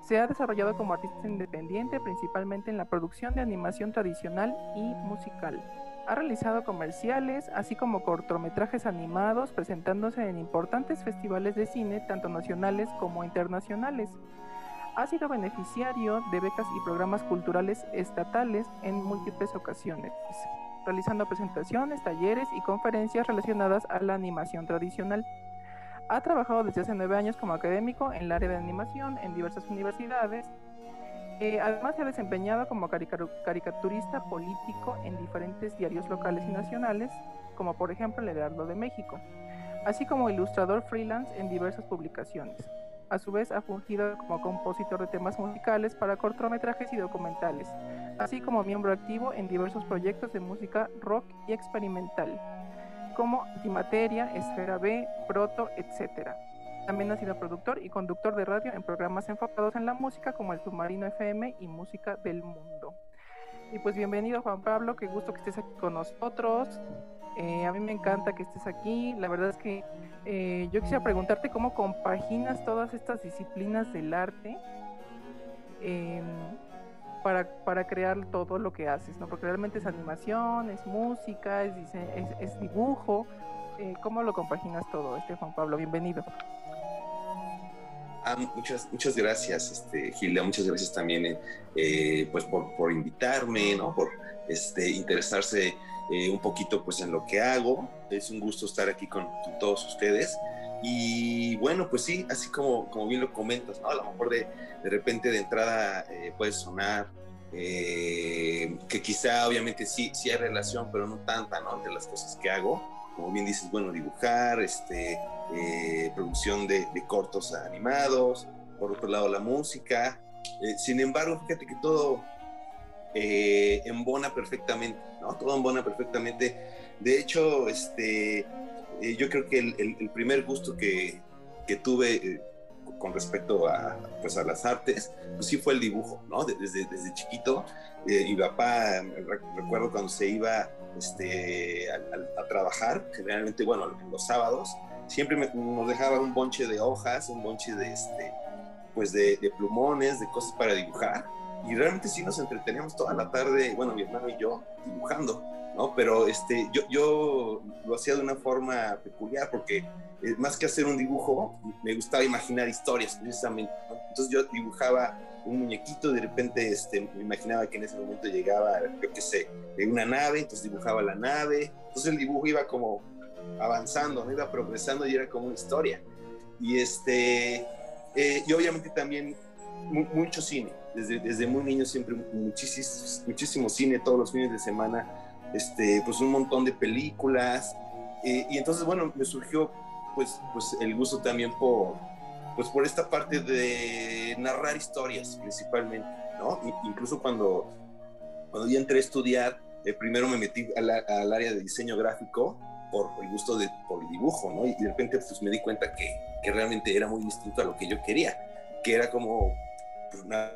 Se ha desarrollado como artista independiente principalmente en la producción de animación tradicional y musical. Ha realizado comerciales, así como cortometrajes animados, presentándose en importantes festivales de cine, tanto nacionales como internacionales. Ha sido beneficiario de becas y programas culturales estatales en múltiples ocasiones, realizando presentaciones, talleres y conferencias relacionadas a la animación tradicional. Ha trabajado desde hace nueve años como académico en el área de animación en diversas universidades. Eh, además se ha desempeñado como caricaturista político en diferentes diarios locales y nacionales, como por ejemplo el Heraldo de México, así como ilustrador freelance en diversas publicaciones. A su vez ha fungido como compositor de temas musicales para cortometrajes y documentales, así como miembro activo en diversos proyectos de música rock y experimental como Antimateria, Esfera B, Proto, etc. También ha sido productor y conductor de radio en programas enfocados en la música como El Submarino FM y Música del Mundo. Y pues bienvenido Juan Pablo, qué gusto que estés aquí con nosotros. Eh, a mí me encanta que estés aquí. La verdad es que eh, yo quisiera preguntarte cómo compaginas todas estas disciplinas del arte. Eh, para, para, crear todo lo que haces, ¿no? Porque realmente es animación, es música, es, es, dibujo. eh, ¿cómo lo compaginas todo, este Juan Pablo? Bienvenido. Ah, muchas, muchas gracias, este, Gilda, muchas gracias también eh, eh, pues por, por, invitarme, ¿no? por este, interesarse eh, un poquito pues en lo que hago. Es un gusto estar aquí con, todos ustedes. Y bueno, pues sí, así como, como bien lo comentas, ¿no? a lo mejor de, de repente de entrada puede sonar que quizá obviamente sí, sí hay relación, pero no tanta, ¿no? De las cosas que hago como bien dices, bueno, dibujar, este, eh, producción de, de, cortos animados, por otro lado la música. Eh, sin embargo, fíjate que todo eh, embona perfectamente, ¿no? Todo embona perfectamente. De hecho, este, eh, yo creo que el, primer gusto que, que tuve con respecto a, pues, a las artes, pues sí fue el dibujo, ¿no? Desde, desde chiquito, mi papá, recuerdo cuando se iba este, a, a, trabajar, generalmente, bueno, los sábados, siempre nos dejaba un bonche de hojas, un bonche de, este, pues de, de, plumones, de cosas para dibujar. Y realmente sí nos entreteníamos toda la tarde, bueno, mi hermano y yo, dibujando, ¿no? Pero este, yo, yo lo hacía de una forma peculiar porque eh, más que hacer un dibujo, me gustaba imaginar historias precisamente. ¿no? Entonces yo dibujaba un muñequito, de repente este, me imaginaba que en ese momento llegaba, yo qué sé, de una nave, entonces dibujaba la nave, entonces el dibujo iba como avanzando, ¿no? iba progresando y era como una historia. Y, este, eh, y obviamente también mu mucho cine, desde, desde muy niño siempre muchísimo, muchísimo cine, todos los fines de semana, este, pues un montón de películas. Eh, y entonces, bueno, me surgió pues, pues el gusto también por, pues por esta parte de narrar historias principalmente, ¿no? Incluso cuando, cuando yo entré a estudiar, eh, primero me metí al, al, área de diseño gráfico por el gusto de, por el dibujo, ¿no? Y de repente pues me di cuenta que, que realmente era muy distinto a lo que yo quería, que era como pues, una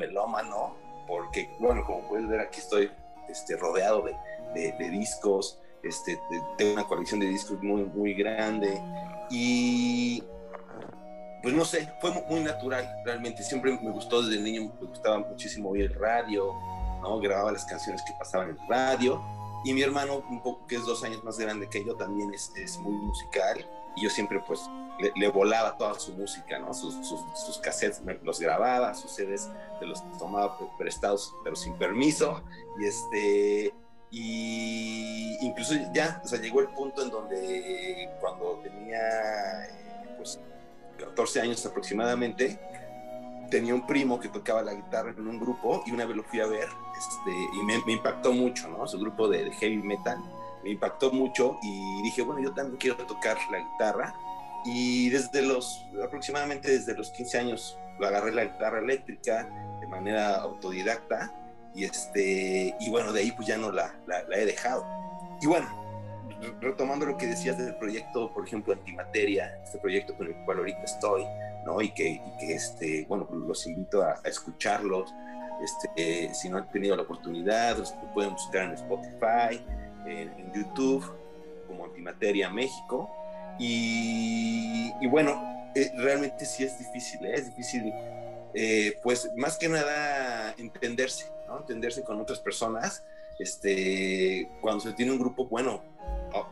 melómano, porque, bueno, como puedes ver, aquí estoy este, rodeado de, de, discos, este, tengo una colección de discos muy, muy grande y pues no sé, fue muy natural realmente, siempre me gustó desde niño, me gustaba muchísimo oír el radio, ¿no? grababa las canciones que pasaban en el radio y mi hermano, un poco que es dos años más grande que yo, también es, es muy musical y yo siempre pues le, volaba toda su música, ¿no? Sus, sus, cassettes los grababa, sus CDs se los tomaba prestados pero sin permiso y este y incluso ya, o sea, llegó el punto en donde cuando tenía eh, pues 14 años aproximadamente, tenía un primo que tocaba la guitarra en un grupo y una vez lo fui a ver este, y me, impactó mucho, ¿no? Su grupo de, heavy metal me impactó mucho y dije, bueno, yo también quiero tocar la guitarra y desde los, aproximadamente desde los 15 años, agarré la guitarra eléctrica de manera autodidacta y, este, y bueno, de ahí pues ya no la, la, he dejado. Y bueno, retomando lo que decías del proyecto, por ejemplo, Antimateria, este proyecto con el cual ahorita estoy, ¿no? Y que, y que este, bueno, pues, los invito a, escucharlos. Este, si no han tenido la oportunidad, los pueden buscar en Spotify, en, en YouTube, como Antimateria México. Y, bueno, eh, realmente sí es difícil, ¿eh? es difícil, eh, pues más que nada entenderse, ¿no? Entenderse con otras personas. Este, cuando se tiene un grupo, bueno,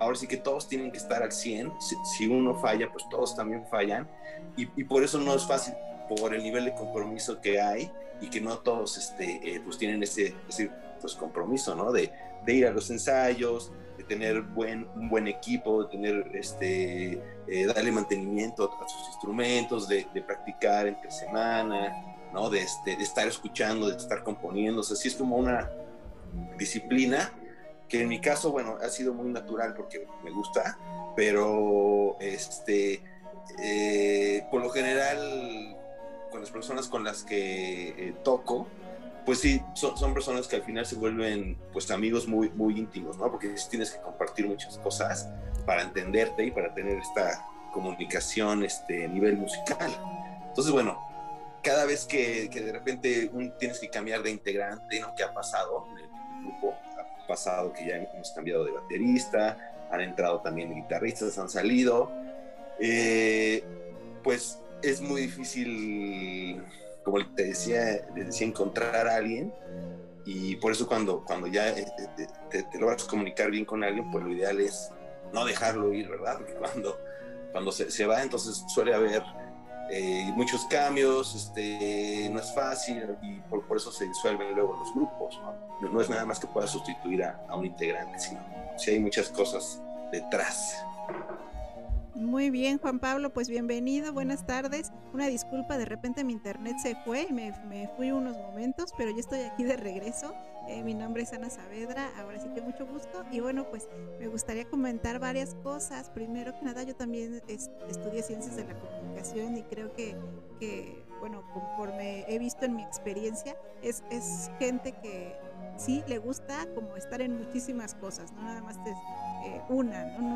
ahora sí que todos tienen que estar al 100. Si, uno falla, pues todos también fallan. Y, por eso no es fácil, por el nivel de compromiso que hay y que no todos este, pues tienen ese, ese pues, compromiso, ¿no? De, de ir a los ensayos, tener un buen equipo, de tener este, eh, darle mantenimiento a, sus instrumentos, de, practicar entre semana, ¿no? De, este, de estar escuchando, de estar componiendo. O sea, sí es como una disciplina que en mi caso, bueno, ha sido muy natural porque me gusta, pero este, eh, por lo general, con las personas con las que eh, toco, pues sí, son, personas que al final se vuelven pues amigos muy, muy íntimos, ¿no? Porque tienes que compartir muchas cosas para entenderte y para tener esta comunicación este, nivel musical. Entonces, bueno, cada vez que, de repente un, tienes que cambiar de integrante, ¿no? ¿Qué ha pasado en el grupo? Ha pasado que ya hemos cambiado de baterista, han entrado también guitarristas, han salido. Eh, pues es muy difícil como te decía, decía, encontrar a alguien y por eso cuando, cuando ya eh, te, te, logras comunicar bien con alguien, pues lo ideal es no dejarlo ir, ¿verdad? Porque cuando, cuando se, se va, entonces suele haber eh, muchos cambios, este, no es fácil y por, por, eso se disuelven luego los grupos. ¿no? no es nada más que pueda sustituir a, a un integrante, sino si hay muchas cosas detrás. Muy bien, Juan Pablo, pues bienvenido, buenas tardes. Una disculpa, de repente mi internet se fue y me, fui unos momentos, pero yo estoy aquí de regreso. Eh, mi nombre es Ana Saavedra, ahora sí que mucho gusto. Y bueno, pues me gustaría comentar varias cosas. Primero que nada, yo también estudié ciencias de la comunicación y creo que, que, bueno, conforme he visto en mi experiencia, es, es gente que sí le gusta como estar en muchísimas cosas, no nada más es, eh, una, ¿no?